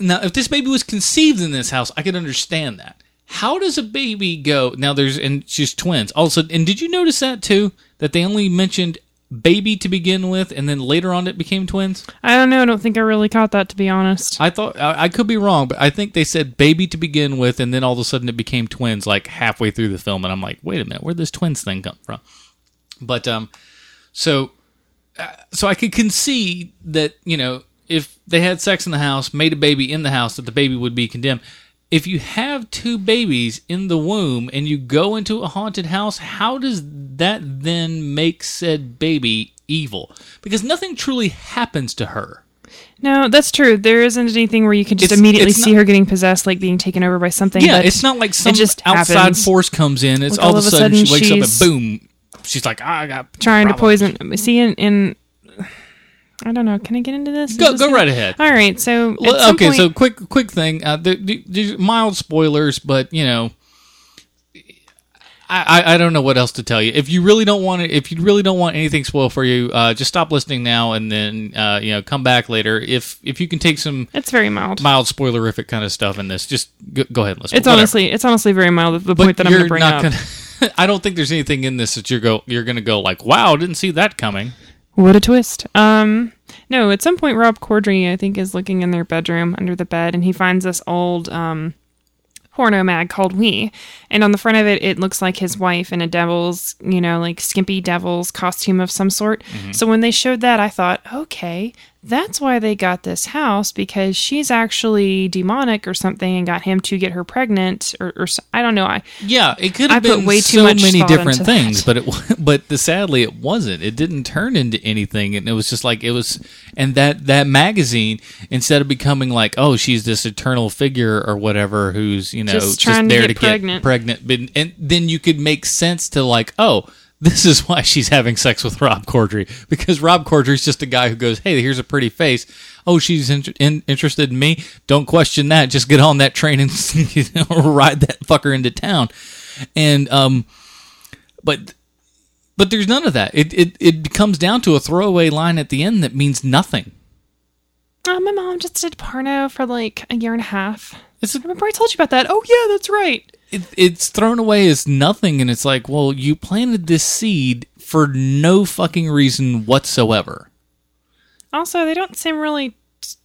Now, if this baby was conceived in this house, I could understand that. How does a baby go? Now, there's and she's twins. Also, and did you notice that too? That they only mentioned baby to begin with, and then later on it became twins. I don't know. I don't think I really caught that to be honest. I thought I, I could be wrong, but I think they said baby to begin with, and then all of a sudden it became twins like halfway through the film, and I'm like, wait a minute, where'd this twins thing come from? But um, so uh, so I could concede that you know if they had sex in the house, made a baby in the house, that the baby would be condemned. If you have two babies in the womb and you go into a haunted house, how does that then make said baby evil? Because nothing truly happens to her. No, that's true. There isn't anything where you can just It's- immediately it's see not- her getting possessed, like being taken over by something. Yeah, but it's not like some just outside happens. force comes in. It's Like, all, of a sudden, she wakes up and boom, she's like, ah, I got trying problems." to poison. See, in, in I don't know. Can I get into this? Go- this go right ahead. All right. So at some okay, point- so quick, quick thing. Uh, the, the, the mild spoilers, but you know, I, I I don't know what else to tell you. If you really don't want it, if you really don't want anything spoiled for you, uh, just stop listening now and then uh, you know come back later. If if you can take some, it's very mild, mild spoilerific kind of stuff in this. Just go, go ahead and listen. it's Whatever. honestly, it's honestly very mild. The But point that I'm going to bring not up. Gonna, I don't think there's anything in this that you're go you're gonna go like, wow, didn't see that coming. What a twist. Um, no, at some point, Rob Corddry, I think, is looking in their bedroom under the bed, and he finds this old um, porno mag called We. And on the front of it, it looks like his wife in a devil's, you know, like skimpy devil's costume of some sort. Mm-hmm. So when they showed that, I thought, okay, that's why they got this house because she's actually demonic or something and got him to get her pregnant or, or I don't know. I Yeah, it could I have put been way too so much many different things, that. but it but the, sadly it wasn't. It didn't turn into anything, and it was just like it was. And that that magazine, instead of becoming like, oh, she's this eternal figure or whatever, who's you know Just just, trying to there get to pregnant. get pregnant, but, and then you could make sense to like, oh. This is why she's having sex with Rob Corddry because Rob Corddry's just a guy who goes, "Hey, here's a pretty face. Oh, she's in, in, interested in me. Don't question that. Just get on that train and you know, ride that fucker into town." And um, but but there's none of that. It it it comes down to a throwaway line at the end that means nothing. Oh, my mom just did porno for like a year and a half. I remember I told you about that. Oh yeah, that's right. It, it's thrown away as nothing, and it's like, well, you planted this seed for no fucking reason whatsoever. Also, they don't seem really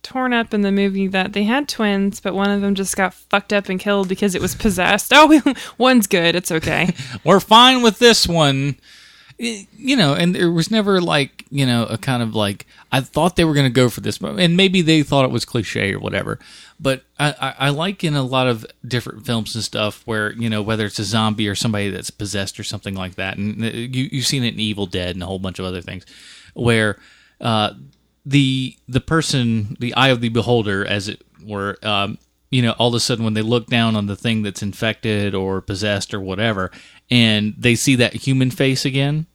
torn up in the movie that they had twins, but one of them just got fucked up and killed because it was possessed. Oh, one's good. It's okay. We're fine with this one. You know, and there was never like, you know, a kind of like, I thought they were going to go for this, but- and maybe they thought it was cliche or whatever. But I, I, I like in a lot of different films and stuff where, you know, whether it's a zombie or somebody that's possessed or something like that. And uh, you, you've seen it in Evil Dead and a whole bunch of other things where, uh, the the person, the eye of the beholder, as it were, um, you know, all of a sudden when they look down on the thing that's infected or possessed or whatever, and they see that human face again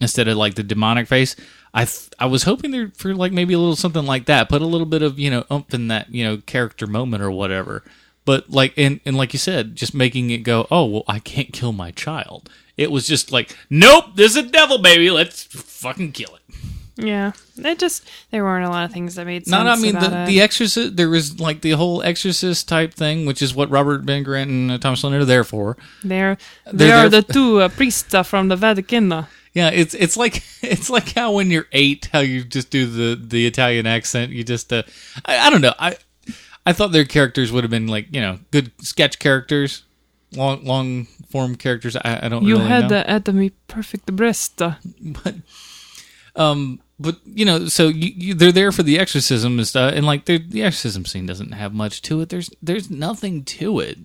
instead of like the demonic face. I th- I was hoping there for like maybe a little something like that, put a little bit of you know oomph in that you know character moment or whatever. But like and and like you said, just making it go, oh well, I can't kill my child. It was just like, nope, there's a devil, baby. Let's fucking kill it. yeah, it just there weren't a lot of things that made sense. Not, I mean, the, it. the Exorcist. There was like the whole Exorcist type thing, which is what Robert Ben Garant and uh, Thomas Leonard are there for. They're They're they are the two uh, priests from the Vatican. Yeah, it's it's like it's like how when you're eight, how you just do the the Italian accent. You just, uh, I, I don't know. I I thought their characters would have been like you know good sketch characters, long long form characters. I, I don't. Know. You really had know. the anatomy perfect breast. But Um, but you know, so you, you, they're there for the exorcism and stuff, and like the exorcism scene doesn't have much to it. There's there's nothing to it.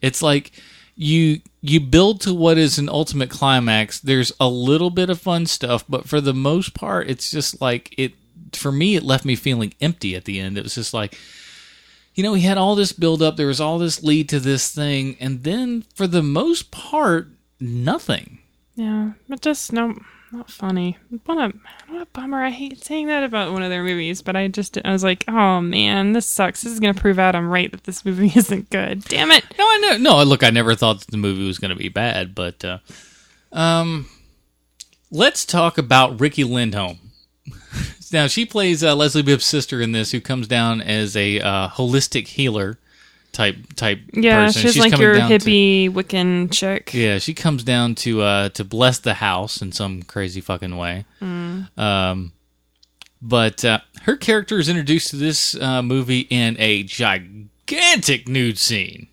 It's like you you build to what is an ultimate climax. There's a little bit of fun stuff, but for the most part, it's just like it. For me, it left me feeling empty at the end. It was just like, you know, we had all this build up. There was all this lead to this thing, and then for the most part, nothing. Yeah, but just no, not funny. What a what a bummer. I hate saying that about one of their movies, but I just I was like, oh man, this sucks. This is gonna prove out I'm right that this movie isn't good. Damn it. No, I know. No, look, I never thought that the movie was going to be bad, but uh, um, let's talk about Riki Lindhome. now she plays uh, Leslie Bibb's sister in this, who comes down as a uh, holistic healer type type Yeah, person. she's, like your down to- hippie Wiccan chick. yeah, she comes down to uh, to bless the house in some crazy fucking way. Mm. Um, but uh, her character is introduced to this uh, movie in a gigantic nude scene.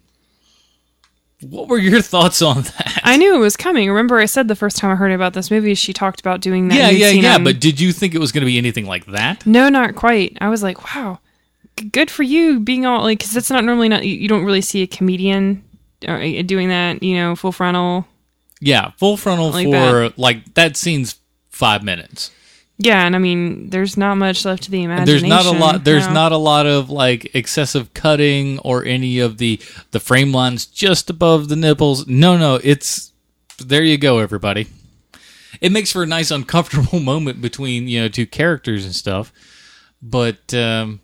What were your thoughts on that? I knew it was coming. Remember, I said the first time I heard about this movie, she talked about doing that. yeah, yeah, yeah. on- But did you think it was going to be anything like that? no, not quite. I was like, wow, good for you being all like, because that's not normally not. You, don't really see a comedian uh, doing that. You know, full frontal. Yeah, full frontal Like for that. like that scene's five minutes. Yeah, and I mean, there's not much left to the And imagination. there's not a lot. There's no. not a lot of like excessive cutting or any of the the frame lines just above the nipples. No, no, it's there. You go, everybody. It makes for a nice uncomfortable moment between you know two characters and stuff. But um,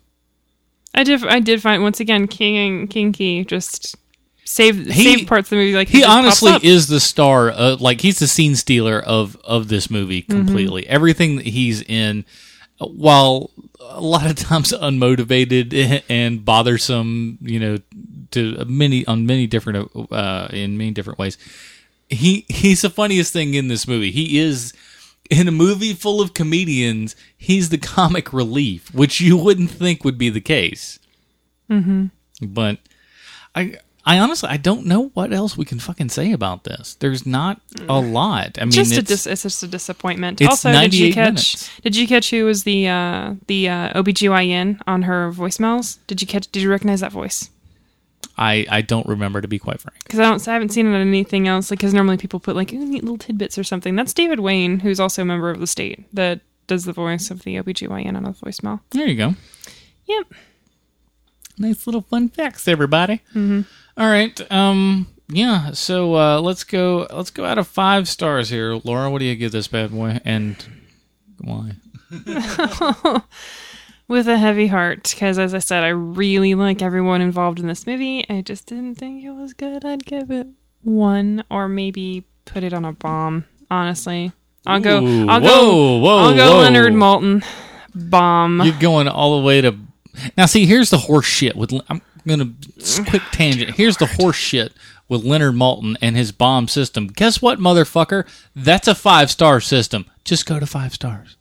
I did. I did find once again, King and Kinky just save He- save parts of the movie. Like he pops honestly is the star. Uh, like he's the scene stealer of of this movie Mm-hmm. completely. Everything that he's in, while a lot of times unmotivated and bothersome, you know, to many on many different uh, in many different ways. He he's the funniest thing in this movie. He is in a movie full of comedians. He's the comic relief, which you wouldn't think would be the case. Mm-hmm. But I I honestly I don't know what else we can fucking say about this. There's not a lot. I mean, just it's, dis- it's just a disappointment. also, did you catch? minutes. Did you catch who was the uh, the uh, OBGYN on her voicemails? Did you catch? Did you recognize that voice? I I don't remember to be quite frank. Because I don't, I haven't seen it on anything else. Like, because normally people put like neat little tidbits or something. That's David Wain, who's also a member of the state that does the voice of the OBGYN on a voicemail. There you go. Yep. Nice little fun facts, everybody. Mm-hmm. All right. Um. Yeah. So uh, let's go. Let's go out of five stars here, Laura. What do you give this bad boy? And why? With a heavy heart, because as I said, I really like everyone involved in this movie. I just didn't think it was good. I'd give it one, or maybe put it on a bomb. Honestly, I'll go. Ooh, I'll whoa, go. whoa, I'll go whoa. Leonard Maltin. Bomb. You're going all the way to. Now, see, here's the horse shit with. I'm gonna quick tangent. Here's the horse shit with with Leonard Maltin and his bomb system. Guess what, motherfucker? That's a five star system. Just go to five stars.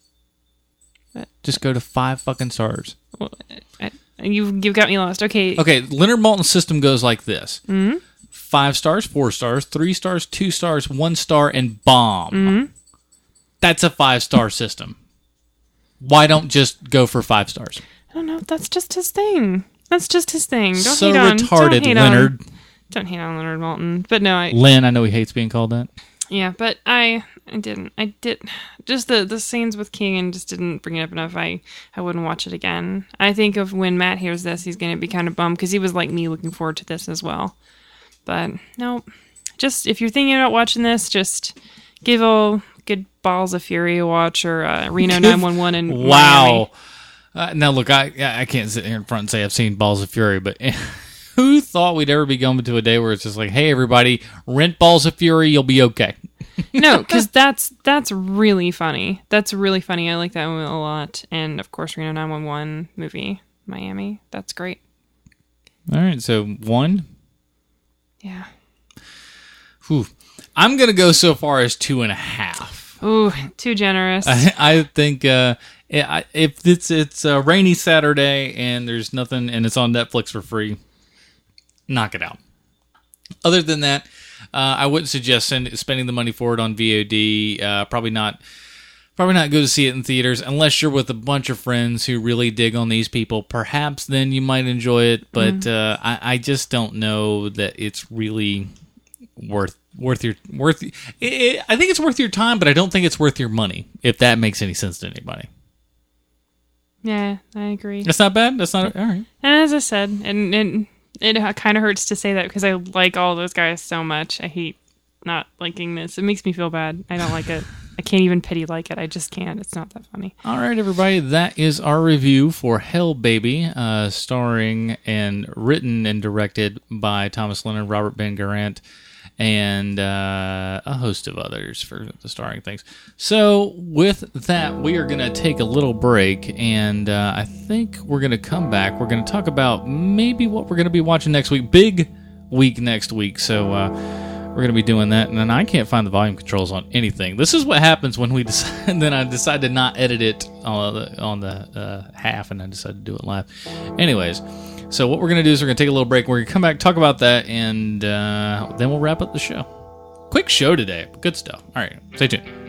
Just go to five fucking stars. You you got me lost. Okay. Okay, Leonard Maltin's system goes like this: Mhm. five stars, four stars, three stars, two stars, one star, and bomb. Mhm. That's a five star system. Why don't just go for five stars? I don't know. That's just his thing. That's just his thing. Don't So hate on, retarded, don't hate Leonard. On, don't hate on Leonard Maltin. But no, I Lynn, I know he hates being called that. Yeah, but I I didn't. I did just the the scenes with King and just didn't bring it up enough. I I wouldn't watch it again. I think of when Matt hears this, he's gonna be kind of bummed because he was like me, looking forward to this as well. But no, just if you're thinking about watching this, just give a good Balls of Fury a watch or uh, Reno 911 and. Wow. Uh, now look, I I can't sit here in front and say I've seen Balls of Fury, but who thought we'd ever be going to a day where it's just like, hey everybody, rent Balls of Fury, you'll be okay. no, because that's that's really funny. That's really funny. I like that one a lot. And of course, Reno 911 movie, Miami. That's great. All right, so one. Yeah. Whew. I'm gonna go so far as two and a half. Ooh, too generous. I, I think uh, if it's it's a rainy Saturday and there's nothing and it's on Netflix for free, knock it out. Other than that, uh, I wouldn't suggest send, spending the money for it on VOD. Uh, probably not. Probably not go to see it in theaters unless you're with a bunch of friends who really dig on these people. Perhaps then you might enjoy it, but Mhm. uh, I, I just don't know that it's really worth worth your worth. It, it, I think it's worth your time, but I don't think it's worth your money. If that makes any sense to anybody, yeah, I agree. that's not bad. That's not all right. And as I said, and, and it kind of hurts to say that because I like all those guys so much. I hate not liking this. It makes me feel bad. I don't like it. I can't even pity like it. I just can't. It's not that funny. All right, everybody, that is our review for Hell Baby, uh, starring and written and directed by Thomas Leonard, Robert Ben Garant, and uh, a host of others for the starring things. So, with that, we are going to take a little break, and uh, I think we're going to come back. We're going to talk about maybe what we're going to be watching next week. Big week next week. So, uh, we're going to be doing that, and then I can't find the volume controls on anything. This is what happens when we decide. Then I decide to not edit it on the, on the uh, half, and I decide to do it live. Anyways, so what we're going to do is we're going to take a little break. We're going to come back, talk about that, and uh, then we'll wrap up the show. Quick show today, good stuff. All right, stay tuned.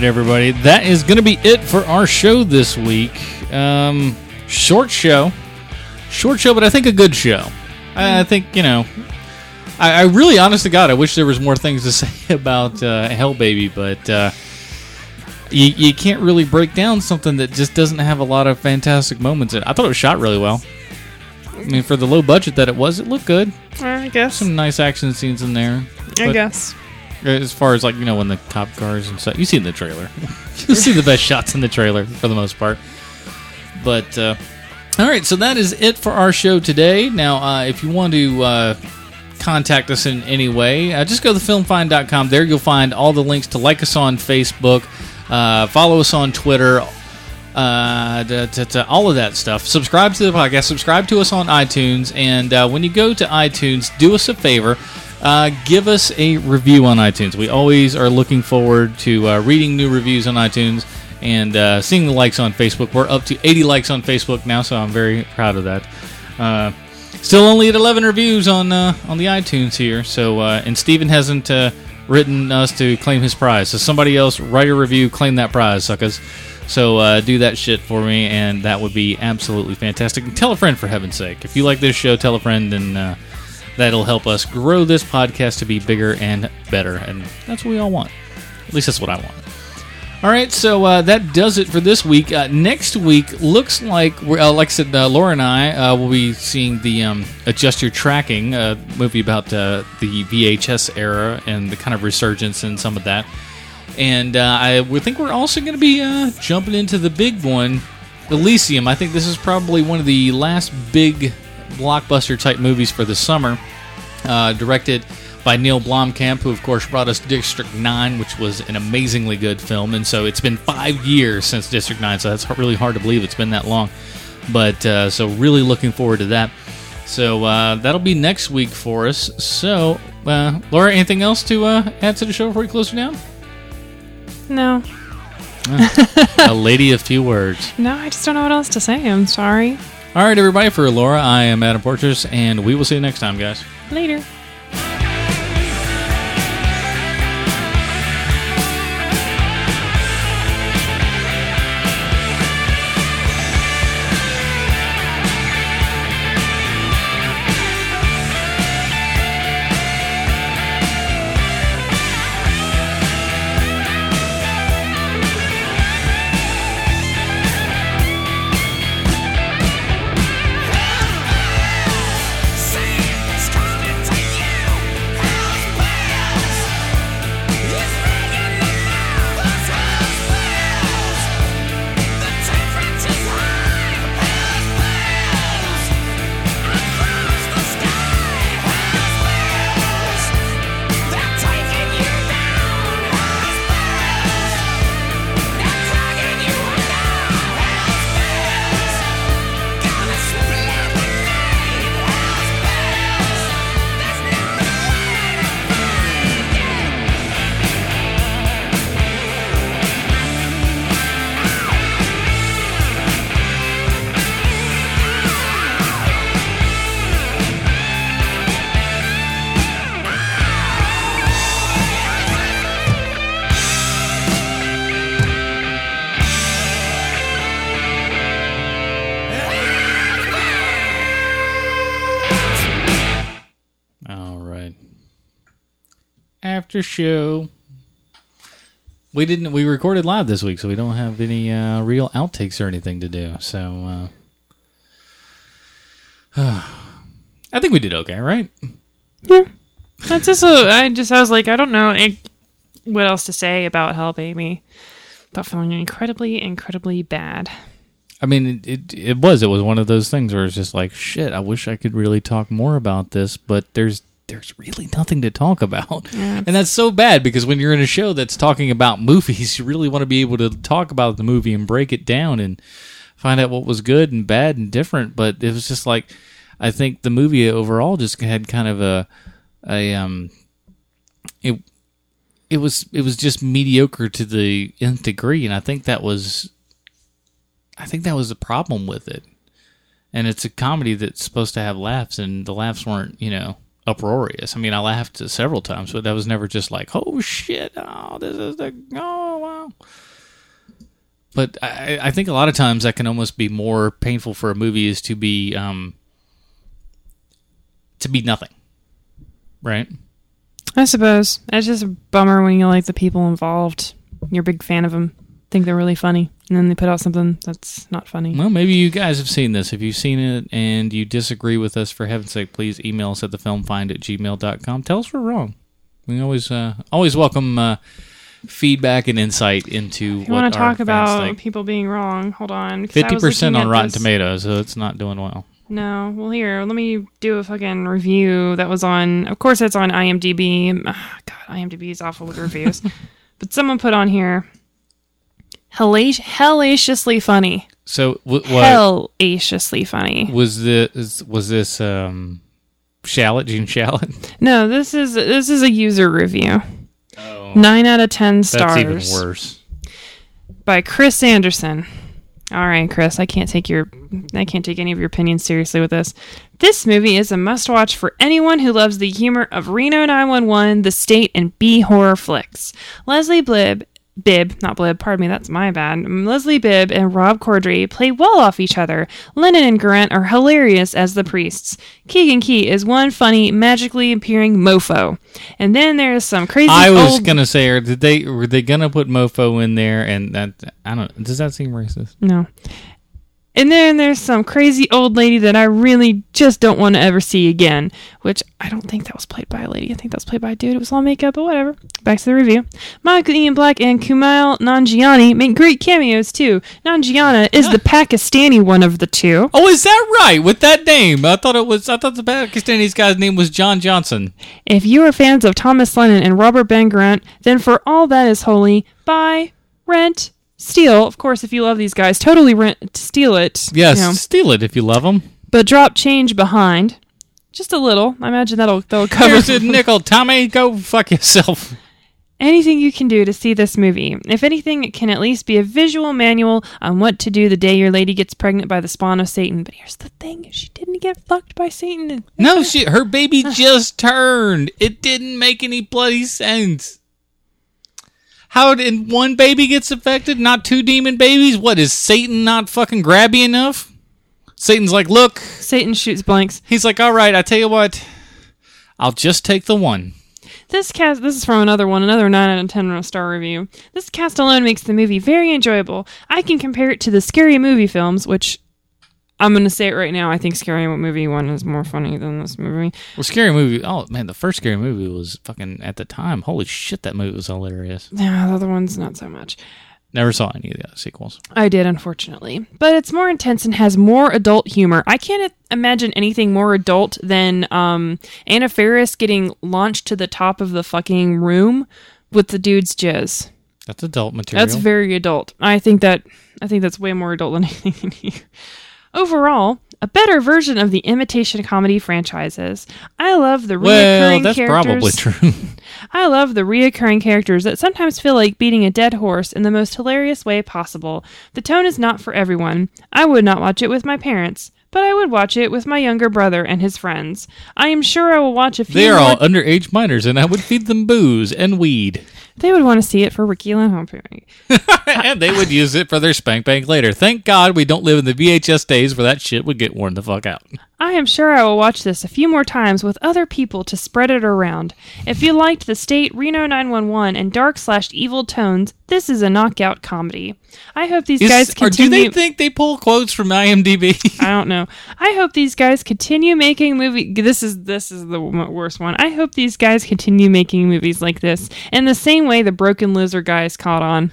Right, everybody. That is going to be it for our show this week. Um, short show, short show, but I think a good show. I, I think you know. I, I really, honest to God, I wish there was more things to say about uh, Hell Baby, but uh, you, you can't really break down something that just doesn't have a lot of fantastic moments. in it. I thought it was shot really well. I mean, for the low budget that it was, it looked good. I guess. Some nice action scenes in there. I guess. As far as like you know when the cop cars and stuff you see in the trailer you see the best shots in the trailer for the most part but uh, all right so that is it for our show today now uh, if you want to uh, contact us in any way uh, just go to filmfind.com there you'll find all the links to like us on facebook uh, follow us on twitter uh, to, to, to all of that stuff. Subscribe to the podcast. Subscribe to us on iTunes. And uh, when you go to iTunes, do us a favor. Uh, give us a review on iTunes. We always are looking forward to uh, reading new reviews on iTunes and uh, seeing the likes on Facebook. We're up to 80 likes on Facebook now, so I'm very proud of that. Uh, still only at 11 reviews on uh, on the iTunes here. So uh, and Steven hasn't written us to claim his prize. So somebody else write a review, claim that prize, suckers. So uh, do that shit for me, and that would be absolutely fantastic. And tell a friend for heaven's sake. If you like this show, tell a friend, and uh, that'll help us grow this podcast to be bigger and better. And that's what we all want. At least that's what I want. All right, so uh, that does it for this week. Uh, next week looks like, uh, like I said, uh, Laura and I uh, will be seeing the um, Adjust Your Tracking uh, movie about the VHS era and the kind of resurgence and some of that. And I think we're also going to be jumping into the big one, Elysium. I think this is probably one of the last big blockbuster type movies for the summer. Uh, directed by Neil Blomkamp, who of course brought us District 9, which was an amazingly good film. And so it's been five years since District 9, so that's really hard to believe it's been that long. But uh, so really looking forward to that. So uh, that'll be next week for us. So, uh, Laura, anything else to uh, add to the show before we close it down? No. a lady of few words. No, I just don't know what else to say. I'm sorry. All right, everybody. For Laura, I am Adam Portress, and we will see you next time, guys. Later. After show. We didn't. We recorded live this week, so we don't have any uh, real outtakes or anything to do. So, uh, I think we did okay, right? Yeah. That's just a, I just, I was like, I don't know eh, what else to say about Hell Baby. But feeling incredibly, incredibly bad. I mean, it, it it was it was one of those things where it's just like shit. I wish I could really talk more about this, but there's there's really nothing to talk about, Yeah. and that's so bad because when you're in a show that's talking about movies, you really want to be able to talk about the movie and break it down and find out what was good and bad and different. But it was just like I think the movie overall just had kind of a a um it it was it was just mediocre to the nth degree, and I think that was I think that was the problem with it. And it's a comedy that's supposed to have laughs, and the laughs weren't, you know, uproarious. I mean, I laughed several times, but that was never just like, oh shit, oh, this is the, oh, wow. But I, I think a lot of times that can almost be more painful for a movie is to be, um, to be nothing. Right? I suppose. It's just a bummer when you like the people involved. You're a big fan of them. Think they're really funny. And then they put out something that's not funny. Well, maybe you guys have seen this. If you've seen it and you disagree with us, for heaven's sake, please email us at thefilmfind at gmail.com. Tell us we're wrong. We always uh, always welcome uh, feedback and insight into You what want to talk about think. people being wrong? Hold on, Fifty percent on Rotten this- Tomatoes, so it's not doing well. No. Well, here, let me do a fucking review that was on. Of course, it's on IMDb. God, IMDb is awful with reviews. but someone put on here, hellac- hellaciously funny. So w- what Hellaciously funny. was this? Was this um, Shalit Gene Shalit? No, this is this is a user review. Nine out of ten stars. That's even worse. by Chris Anderson. All right, Chris, I can't take your I can't take any of your opinions seriously with this. This movie is a must-watch for anyone who loves the humor of Reno 911, The State, and B horror flicks. Leslie Bibb Bibb, not Blib, pardon me, that's my bad. Leslie Bibb and Rob Corddry play well off each other. Lennon and Garant are hilarious as the priests. Keegan Key is one funny, magically appearing mofo. And then there's some crazy I was old... gonna say, or did they were they gonna put Mofo in there? And that I don't. Does that seem racist? No. And then there's some crazy old lady that I really just don't want to ever see again, which I don't think that was played by a lady. I think that was played by a dude. It was all makeup, but whatever. Back to the review. Michael Ian Black and Kumail Nanjiani make great cameos too. Nanjiani is the Pakistani one of the two. Oh, is that right? With that name, I thought it was. I thought the Pakistani guy's name was John Johnson. If you are fans of Thomas Lennon and Robert Ben Garant, then for all that is holy, buy, rent, steal. Of course, if you love these guys, totally rent, steal it. Yes, you know. steal it if you love them. but drop change behind, just a little. I imagine that'll that'll cover Here's a nickel, Tommy. Go fuck yourself. anything you can do to see this movie. If anything, it can at least be a visual manual on what to do the day your lady gets pregnant by the spawn of Satan. But here's the thing: she didn't get fucked by Satan. No, she her baby just turned. It didn't make any bloody sense. How did one baby gets affected, not two demon babies? What is Satan not fucking grabby enough? Satan's like, look. Satan shoots blanks. He's like, all right, I tell you what, I'll just take the one. This cast, this is from another one, another 9 out of 10 star review. This cast alone makes the movie very enjoyable. I can compare it to the scary movie films, which I'm to say it right now. I think Scary Movie 1 is more funny than this movie. Well, scary movie. Oh man, the first scary movie was fucking at the time. Holy shit, that movie was hilarious. Yeah, the other one's not so much. Never saw any of the other sequels. I did, unfortunately. But it's more intense and has more adult humor. I can't imagine anything more adult than um, Anna Faris getting launched to the top of the fucking room with the dude's jizz. That's adult material. That's very adult. I think that I think that's way more adult than anything in here. Overall, a better version of the imitation comedy franchises. I love the well, reoccurring that's characters. probably true. I love the reoccurring characters that sometimes feel like beating a dead horse in the most hilarious way possible. The tone is not for everyone. I would not watch it with my parents, but I would watch it with my younger brother and his friends. I am sure I will watch a few. they are more- all underage minors, and I would feed them booze and weed, They would want to see it for Riki Lindhome. and they would use it for their spank bank later. Thank God we don't live in the VHS days where that shit would get worn the fuck out. I am sure I will watch this a few more times with other people to spread it around. If you liked the State, Reno 911, and dark slash evil tones, this is a knockout comedy. I hope these Is- guys or do continue. they think they pull quotes from IMDb? I don't know. I hope these guys continue making movie. This is this is the worst one. I hope these guys continue making movies like this in the same way the Broken Lizard guys caught on.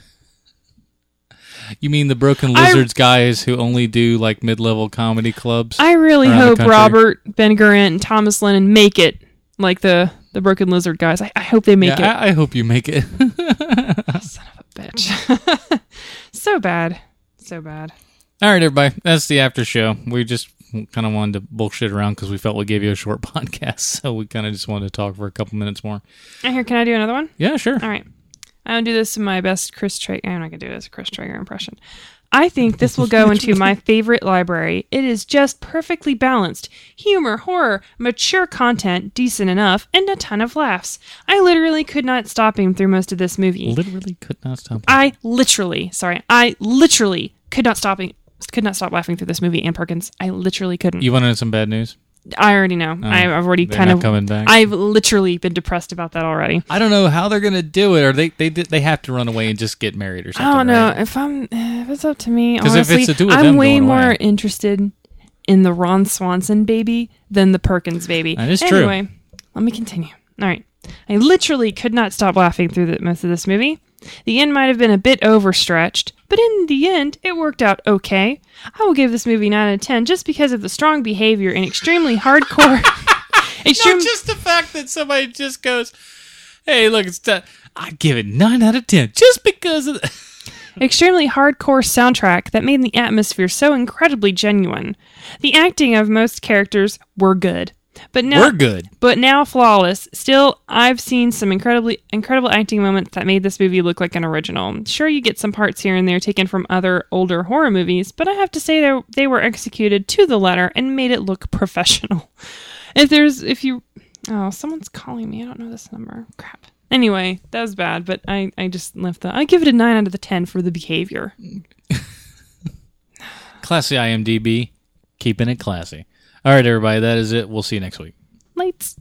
You mean the Broken I- Lizards guys who only do like mid-level comedy clubs? I really hope? Robert Ben Garant and Thomas Lennon make it like the the Broken Lizard guys. I, I hope they make Yeah, it. I, I hope you make it. Oh, son of a bitch. so bad. So bad. All right, everybody. That's the after show. We just kind of wanted to bullshit around because we felt we gave you a short podcast, so we kind of just wanted to talk for a couple minutes more. And here, can I do another one? Yeah, sure. All right. I'm gonna do this in my best Chris Traeger. I'm not gonna do this Chris Traeger impression. I think this will go into my favorite library. It is just perfectly balanced. Humor, horror, mature content, decent enough, and a ton of laughs. I literally could not stop him through most of this movie. Literally could not stop. I literally, sorry, I literally could not stop him, could not stop laughing through this movie. Ann Perkins, I literally couldn't. You want to know some bad news? I already know. Oh, I've already kind of coming back? I've literally been depressed about that already. I don't know how they're gonna do it, or they they they have to run away and just get married or something. I don't know right? if I'm if it's up to me. 'Cause if Honestly, it's of I'm way more away. interested in the Ron Swanson baby than the Perkins baby. That is true. anyway, let me continue. All right, I literally could not stop laughing through the, most of this movie. The end might have been a bit overstretched, but in the end, it worked out okay. I will give this movie 9 out of 10 just because of the strong behavior and extremely hardcore. extreme, No, just the fact that somebody just goes, "Hey, look, it's done." I give it nine out of ten just because of. The- extremely hardcore soundtrack that made the atmosphere so incredibly genuine. The acting of most characters were good, but now we're good. But now flawless. Still, I've seen some incredibly incredible acting moments that made this movie look like an original. Sure, you get some parts here and there taken from other older horror movies, but I have to say they they were executed to the letter and made it look professional. If there's if you oh someone's calling me, I don't know this number. Crap. Anyway, that was bad, but I I just left the I give it a nine out of the ten for the behavior. classy IMDb, keeping it classy. All right, everybody. That is it. We'll see you next week. Lights.